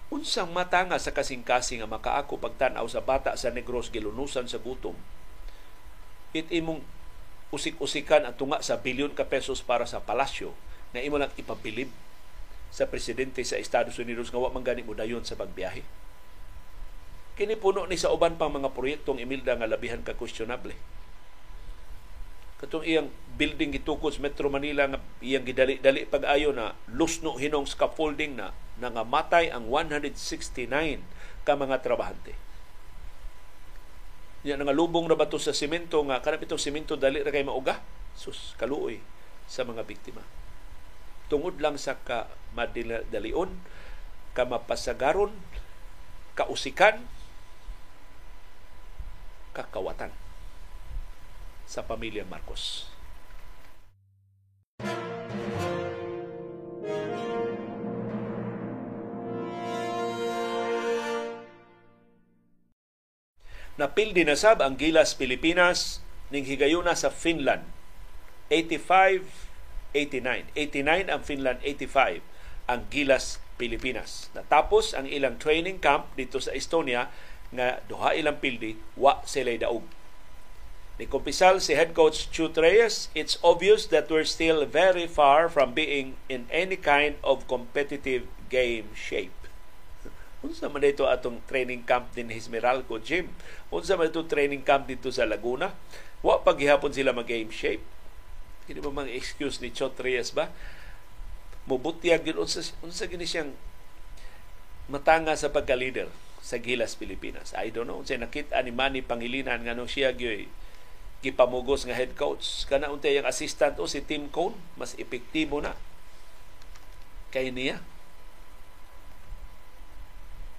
unsang matanga sa kasing-kasing nga makaako pagtan-aw sa bata sa negros gilunusan sa gutom? It imong usik-usikan ang tunga sa bilyon ka pesos para sa palasyo na imo lang ipabilib sa presidente sa Estados Unidos nga wa man gani dayon sa pagbiyahe. Kini puno ni sa uban pang mga proyektong imilda nga labihan ka questionable katong iyang building gitukod Metro Manila nga iyang gidali-dali pag-ayo na lusno hinong scaffolding na nangamatay ang 169 ka mga trabahante. Yan nga lubong na bato sa simento nga kanap itong simento dali ra kay mauga. Sus kaluoy sa mga biktima. Tungod lang sa ka madalion, kamapasagaron, kausikan, kakawatan sa pamilya Marcos. Napildi na sab ang Gilas Pilipinas ning higayuna sa Finland. 85 89 89 ang Finland 85 ang Gilas Pilipinas. Natapos ang ilang training camp dito sa Estonia nga duha ilang pildi wa sila daog ni kumpisal si head coach Chut Reyes, it's obvious that we're still very far from being in any kind of competitive game shape. Unsa man dito atong training camp din Esmeralco Gym? Unsa man dito training camp dito sa Laguna? Wa paghihapon sila mag-game shape. Hindi ba mga excuse ni Chot Reyes ba? Mubutyag yun. Unsa, unsa gini siyang matanga sa pagka-leader sa Gilas, Pilipinas. I don't know. Unsay nakita ni Manny Pangilinan nga nung siya gyoy gipamugos nga head coach. Kana untay yung assistant o si Tim Cone mas epektibo na. Kay niya.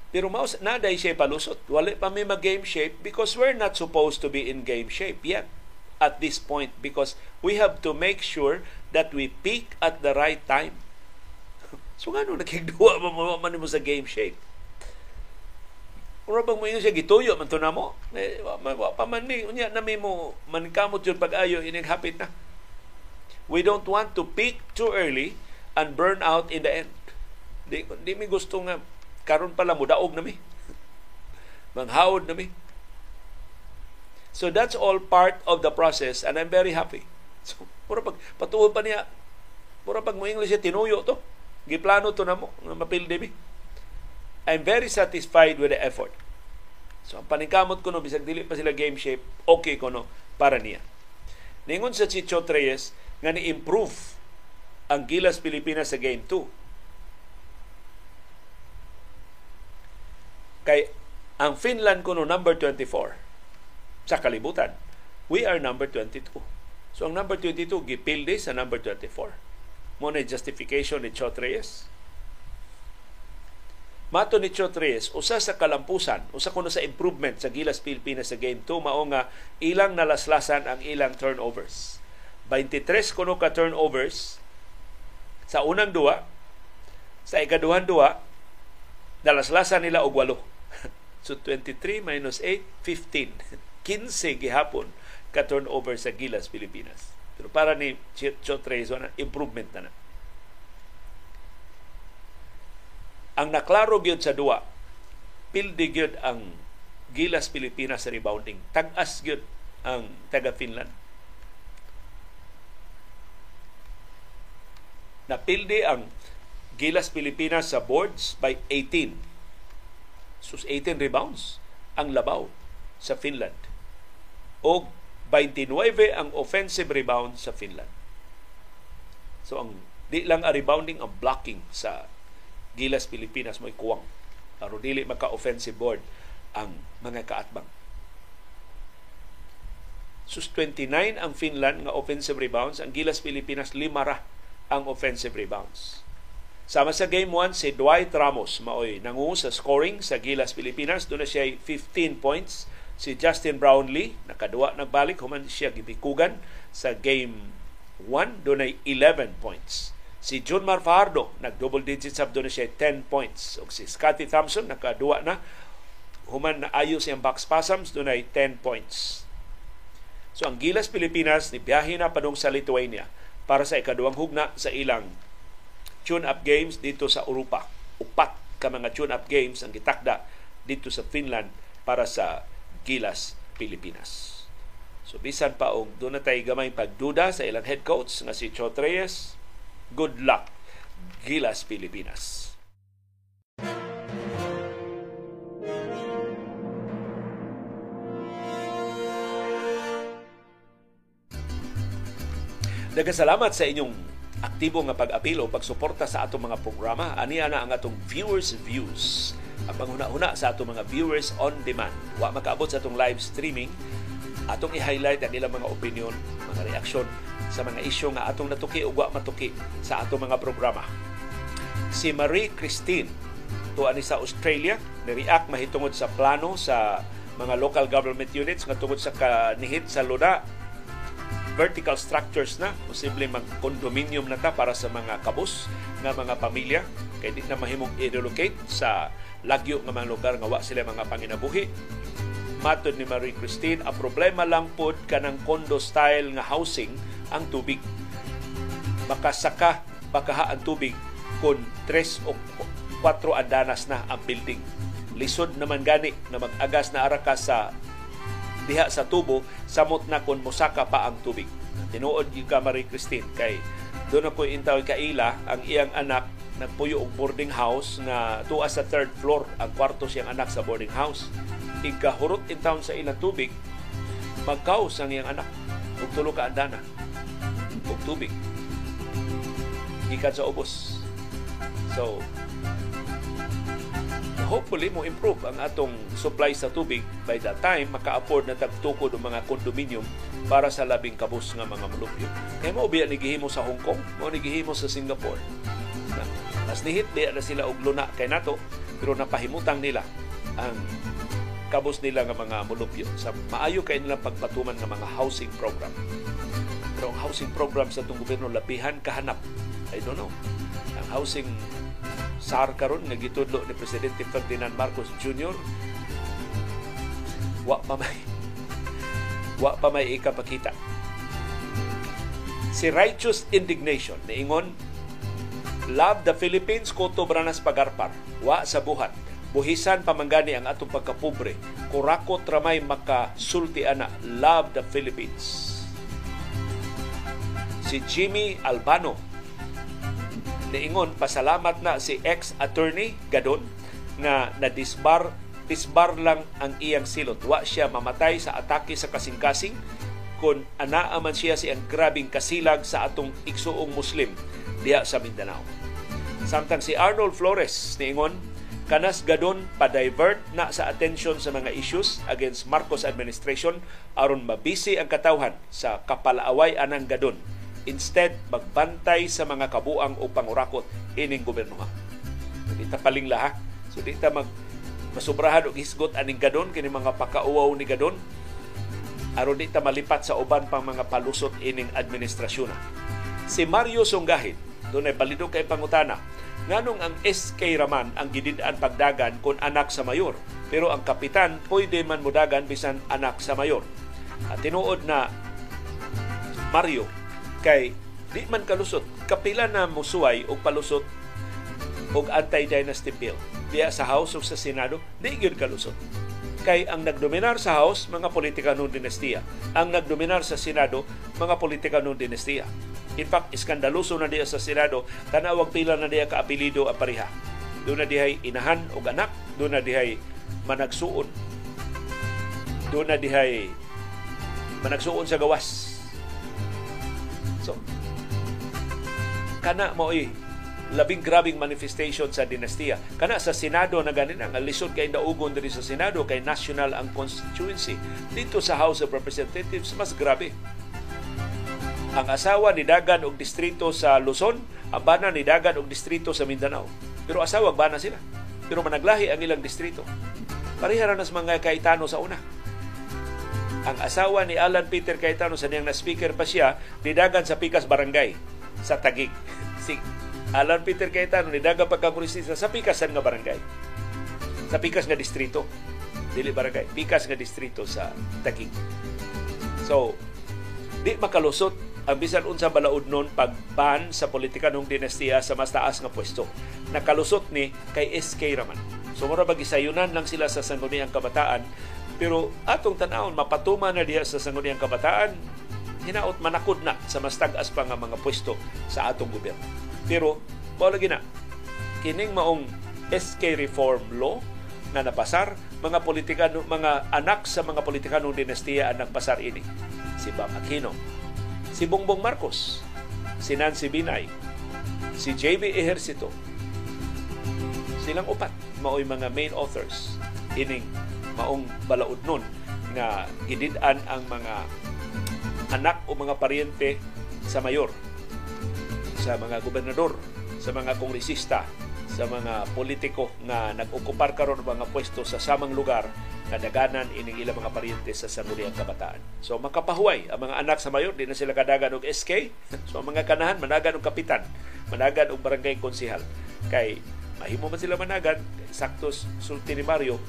Pero maus naday siya palusot. Wala pa may mag game shape because we're not supposed to be in game shape yet at this point because we have to make sure that we peak at the right time. So nga nung nakigduwa man mo sa game shape Mura bang mo siya gituyo man to na mo. Eh, wa, pa man ni unya na mo mankamot yun pag-ayo hapit na. We don't want to peak too early and burn out in the end. Di, di mi gusto nga karon pala mo daog na mi. Manghawod na mi. So that's all part of the process and I'm very happy. So, mura pag patuod pa niya, mura pag mo English tinuyo to. Giplano to na mo, na mapilde mi. I'm very satisfied with the effort. So, ang paningkamot ko no, bisag dili pa sila game shape, okay ko no, para niya. Ningon sa Chicho Reyes, nga ni-improve ang Gilas Pilipinas sa Game 2. Kay ang Finland kuno number 24 sa kalibutan. We are number 22. So ang number 22 gipilde sa number 24. Mo na justification ni Chot Reyes Mato ni Chotres, usa sa kalampusan, usa kuno sa improvement sa Gilas Pilipinas sa Game 2 mao nga ilang nalaslasan ang ilang turnovers. 23 kuno ka turnovers sa unang duwa, sa ikaduhang duwa, nalaslasan nila og walo. so 23 minus 8, 15. 15 gihapon ka turnover sa Gilas Pilipinas. Pero para ni Chotres, improvement na na. Ang naklaro gyud sa duwa, pildi gyud ang Gilas Pilipinas sa rebounding. Tag-as gyud ang taga Finland. Napildi ang Gilas Pilipinas sa boards by 18. Sus 18 rebounds ang labaw sa Finland. O 29 ang offensive rebound sa Finland. So ang di lang a rebounding ang blocking sa Gilas Pilipinas mo'y kuwang. Aro dili maka-offensive board ang mga kaatbang. Sus 29 ang Finland nga offensive rebounds, ang Gilas Pilipinas lima ra ang offensive rebounds. Sama sa game 1 si Dwight Ramos maoy nangu sa scoring sa Gilas Pilipinas doon na siya 15 points. Si Justin Brownlee nakaduwa nagbalik human siya gibikugan sa game 1 doon ay 11 points. Si Jun Marfardo, nag-double digits up doon siya 10 points. O si Scotty Thompson, nakaduwa na. Human na ayos siyang box pasams, doon ay 10 points. So ang Gilas Pilipinas, ni biyahe na padung sa Lithuania para sa ikaduwang hugna sa ilang tune-up games dito sa Europa. Upat ka mga tune-up games ang gitakda dito sa Finland para sa Gilas Pilipinas. So bisan pa og na tayo gamay pagduda sa ilang head coach nga si Chot Reyes, Good luck, Gilas Pilipinas. Nagkasalamat sa inyong aktibo nga pag-apil o pagsuporta sa atong mga programa. Ani na ang atong viewers views. Ang panghuna-huna sa atong mga viewers on demand. Wa makaabot sa atong live streaming. Atong i-highlight ang ilang mga opinion, mga reaksyon sa mga isyu nga atong natuki wa matuki sa atong mga programa. Si Marie Christine tuwa ni sa Australia ni-react mahitungod sa plano sa mga local government units nga tungod sa kanihit sa luna. Vertical structures na posible mag condominium na ta para sa mga kabus nga mga pamilya. Kay di na mahimong i-relocate sa lagyo nga mga lugar nga wa sila mga panginabuhi. Matod ni Marie Christine a problema lang pod kanang condo style nga housing ang tubig. Makasaka bakaha ang tubig kung 3 o 4 andanas na ang building. Lisod naman gani na mag-agas na araka sa diha sa tubo samot na kung musaka pa ang tubig. Tinuod yung ka Marie Christine kay doon ako intaw kaila ang iyang anak nagpuyo og boarding house na tuwa sa third floor ang kwarto siyang anak sa boarding house. Igkahurot in town sa ilang tubig, magkaos ang iyang anak ug tulo ka andana og tubig gikan sa ubos. So, hopefully mo improve ang atong supply sa tubig by that time maka-afford na tagtukod ang mga condominium para sa labing kabus nga mga mulupyo. Kaya mo biya ni gihimo sa Hong Kong, mo ni gihimo sa Singapore. Mas nihit biya na sila og luna kay nato pero napahimutang nila ang kabus nila nga mga mulupyo sa maayo kay nilang pagpatuman ng mga housing program. Pero ang housing program sa itong gobyerno labihan kahanap. I don't know. Ang housing SAR karon nga gitudlo ni Presidente Ferdinand Marcos Jr. Wa pa may wa pa may ikapakita. Si Righteous Indignation niingon Love the Philippines Koto Branas Pagarpar. Wa sa buhat. Buhisan pamanggani ang atong pagkapobre. Kurakot ramay makasulti ana. Love the Philippines si Jimmy Albano. Niingon, pasalamat na si ex-attorney Gadon nga na-disbar disbar lang ang iyang silot. Wa siya mamatay sa atake sa kasing-kasing kung anaa man siya siyang grabing kasilag sa atong igsuong Muslim diha sa Mindanao. Samtang si Arnold Flores niingon, kanas gadon pa-divert na sa attention sa mga issues against Marcos administration aron mabisi ang katawhan sa kapalaaway anang gadon Instead, magbantay sa mga kabuang o pangurakot ining gobyerno. Itapaling laha So di ta mag masubrahan og hisgot aning gadon kini mga pakauwaw ni gadon aron di ta malipat sa uban pang mga palusot ining administrasyon. Si Mario Sunggahin, doon ay palidog kay pangutana, nganong ang SK Raman ang gididaan pagdagan kung anak sa mayor, pero ang kapitan pwede man mudagan bisan anak sa mayor. At tinuod na Mario kay di man kalusot kapila na musuway og palusot og anti-dynasty bill. Diya sa House o sa Senado di gyud kalusot. Kay ang nagdominar sa House mga politika ng dinastiya. Ang nagdominar sa Senado mga politika ng dinastiya in fact iskandaloso na diya sa Senado tanawag pila na diya ka apelido a pareha doon na dihay inahan o anak doon na dihay managsuon doon na dihay managsuon sa gawas so kana mo eh, labing grabing manifestation sa dinastiya. Kana sa Senado na ganin ang lisod kay daugon diri sa Senado kay national ang constituency. Dito sa House of Representatives mas grabe. Ang asawa ni Dagan og distrito sa Luzon, ang bana ni Dagan og distrito sa Mindanao. Pero asawa bana sila. Pero managlahi ang ilang distrito. Pareha ra nas mga kaitano sa una. Ang asawa ni Alan Peter Cayetano sa niyang na speaker pa siya, nidagan sa Pikas Barangay sa Tagig. Si Alan Peter Cayetano ni daga pagkamunisista sa Pikasan nga barangay. Sa Pikas nga distrito. Dili barangay, Pikas nga distrito sa Tagig. So, di makalusot ang bisan unsa balaod nun pagban sa politika ng dinastiya sa mas taas nga pwesto. Nakalusot ni kay SK Raman. So mura bagisayunan lang sila sa sangguniang kabataan pero atong tanawon mapatuma na diha sa sangguniang kabataan hinaot manakod na sa mas tag-as pa nga mga pwesto sa atong gobyerno. Pero mao lagi na kining maong SK reform law na napasar mga politikano mga anak sa mga politikanong dinastiya ang nagpasar ini si Bam Aquino si Bongbong Marcos si Nancy Binay si JB Ejercito. Silang upat mao'y mga main authors ining maong balaod nun nga gidid-an ang mga anak o mga paryente sa mayor, sa mga gobernador, sa mga kongresista, sa mga politiko nga nag-okupar karon mga pwesto sa samang lugar na daganan ining ilang mga paryente sa sangguniang kabataan. So makapahuway ang mga anak sa mayor, di na sila kadagan og SK. So ang mga kanahan managan og kapitan, managan og barangay konsihal. Kay mahimo man sila managan saktos sulti ni Mario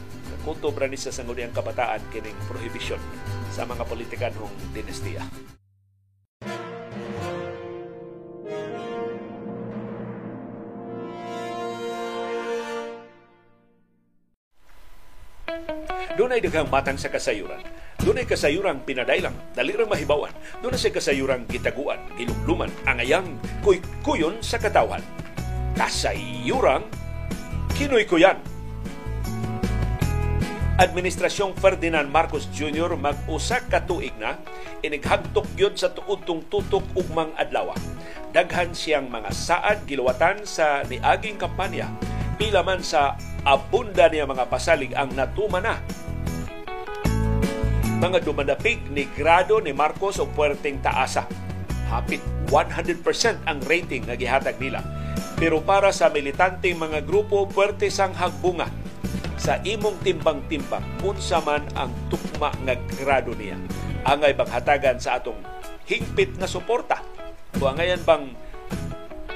kunto ni sa sangguniang kabataan kining prohibition sa mga politikanhong dinastiya. Doon ay daghang matang sa kasayuran. Doon ay kasayurang pinadailang, dali rang mahibawan. Doon ay kasayurang gitaguan, gilumluman, angayang, kuy-kuyon sa katawan. Kasayurang kinoy-kuyan Administrasyong Ferdinand Marcos Jr. mag-usa ka tuig na inighagtok gyud sa tuudtong tutok ugmang adlaw. Daghan siyang mga saad gilawatan sa niaging kampanya pila man sa abunda niya mga pasalig ang natuma na mga dumadapig ni grado ni Marcos o puwerteng taasa. Hapit 100% ang rating nga gihatag nila. Pero para sa militanteng mga grupo, puwerte sang hagbunga sa imong timbang-timbang unsa man ang tukma nga grado niya. Angay bang hatagan sa atong hingpit nga suporta o angayan bang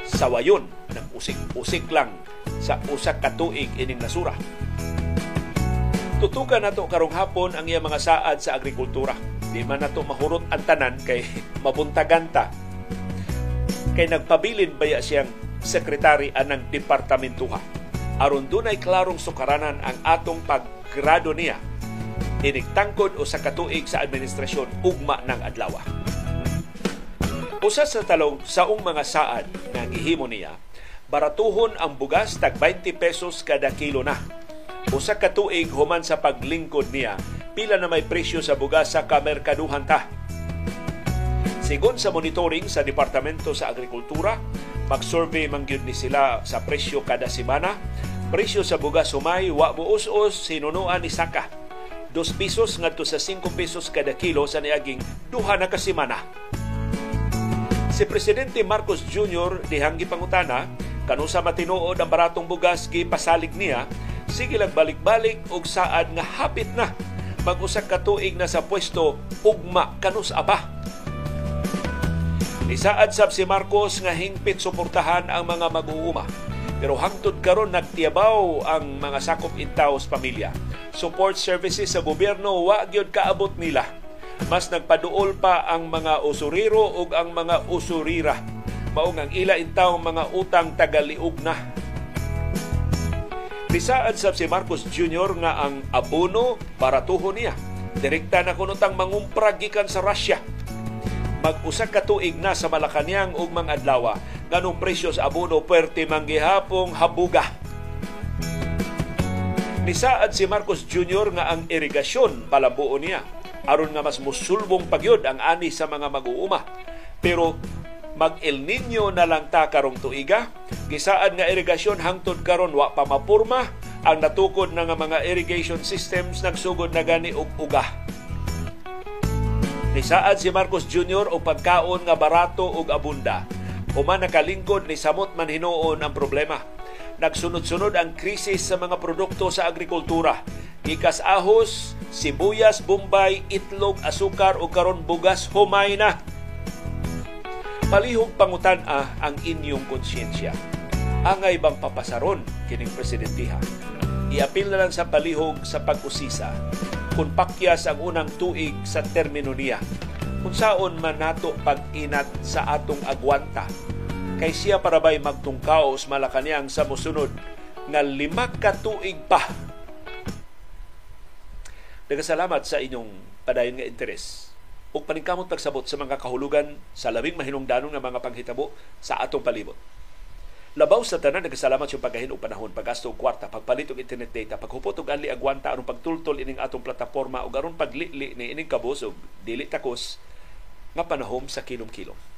sawayon ng usik-usik lang sa usak ka tuig ining nasura. Tutukan nato karong hapon ang iya mga saad sa agrikultura. Di man nato mahurot ang tanan kay mabuntaganta. Kay nagpabilin baya siyang sekretary anang departamentuha aron dunay klarong sukaranan ang atong paggrado niya inigtangkod o sa katuig sa administrasyon ugma ng adlaw. Usa sa talong saong mga saad nga gihimo niya, baratuhon ang bugas tag 20 pesos kada kilo na. Usa ka tuig human sa paglingkod niya, pila na may presyo sa bugas sa kamerkaduhan ta. Sigon sa monitoring sa Departamento sa Agrikultura, Mag-survey man ni sila sa presyo kada semana. Presyo sa bugas sumay wa buus-us sinunuan ni Saka. 2 pesos ngadto sa 5 pesos kada kilo sa niaging duha na ka semana. Si Presidente Marcos Jr. dihang gipangutana kanusa matinuod ang baratong bugas gipasalig niya sige lang balik-balik og saad nga hapit na mag-usa ka tuig na sa pwesto ugma kanus aba. Isaad sab si Marcos nga hingpit suportahan ang mga mag-uuma. Pero hangtod karon nagtiyabaw ang mga sakop intaw sa pamilya. Support services sa gobyerno wa gyud kaabot nila. Mas nagpaduol pa ang mga usuriro ug ang mga usurira. Mao ang ila intaw mga utang tagaliog na Bisaad sab si Marcos Jr. nga ang abono para tuho niya. Direkta na kunutang mangumpra gikan sa Russia. Mag-usa ka tuig na sa Malacañang ug mga adlaw nganong presyo sa abono pwerte manggihapong habuga. Nisaad si Marcos Jr. nga ang irigasyon palambuo niya aron nga mas musulbong pagyod ang ani sa mga mag-uuma. Pero mag El Nino na lang ta karong tuiga. Gisaad nga irigasyon hangtod karon wa pa mapurma ang natukod na nga mga irrigation systems nagsugod na gani og uga. Nisaad si Marcos Jr. o pagkaon nga barato ug abunda. Human nakalingkod ni samot man hinuon ang problema. Nagsunod-sunod ang krisis sa mga produkto sa agrikultura. Gikas ahos, sibuyas, bombay, itlog, asukar o karon bugas humay na palihog pangutan-a ang inyong konsyensya. Angay bang papasaron kining presidentiha? Iapil na lang sa palihog sa pag-usisa kung pakyas ang unang tuig sa termino niya. Kung saon man nato pag-inat sa atong agwanta kay siya para ba'y magtungkaos malakanyang sa musunod nga lima ka tuig pa. Nagasalamat sa inyong padayon nga interes ug paningkamot pagsabot sa mga kahulugan sa labing mahinungdanon nga mga panghitabo sa atong palibot. Labaw sa tanan nagasalamat sa pagkahin og panahon, paggasto og kwarta, pagpalit og internet data, paghupot og anli agwanta aron pagtultol ining atong plataporma ug aron paglili ni ining kabusog dili takos nga panahom sa kilom-kilom.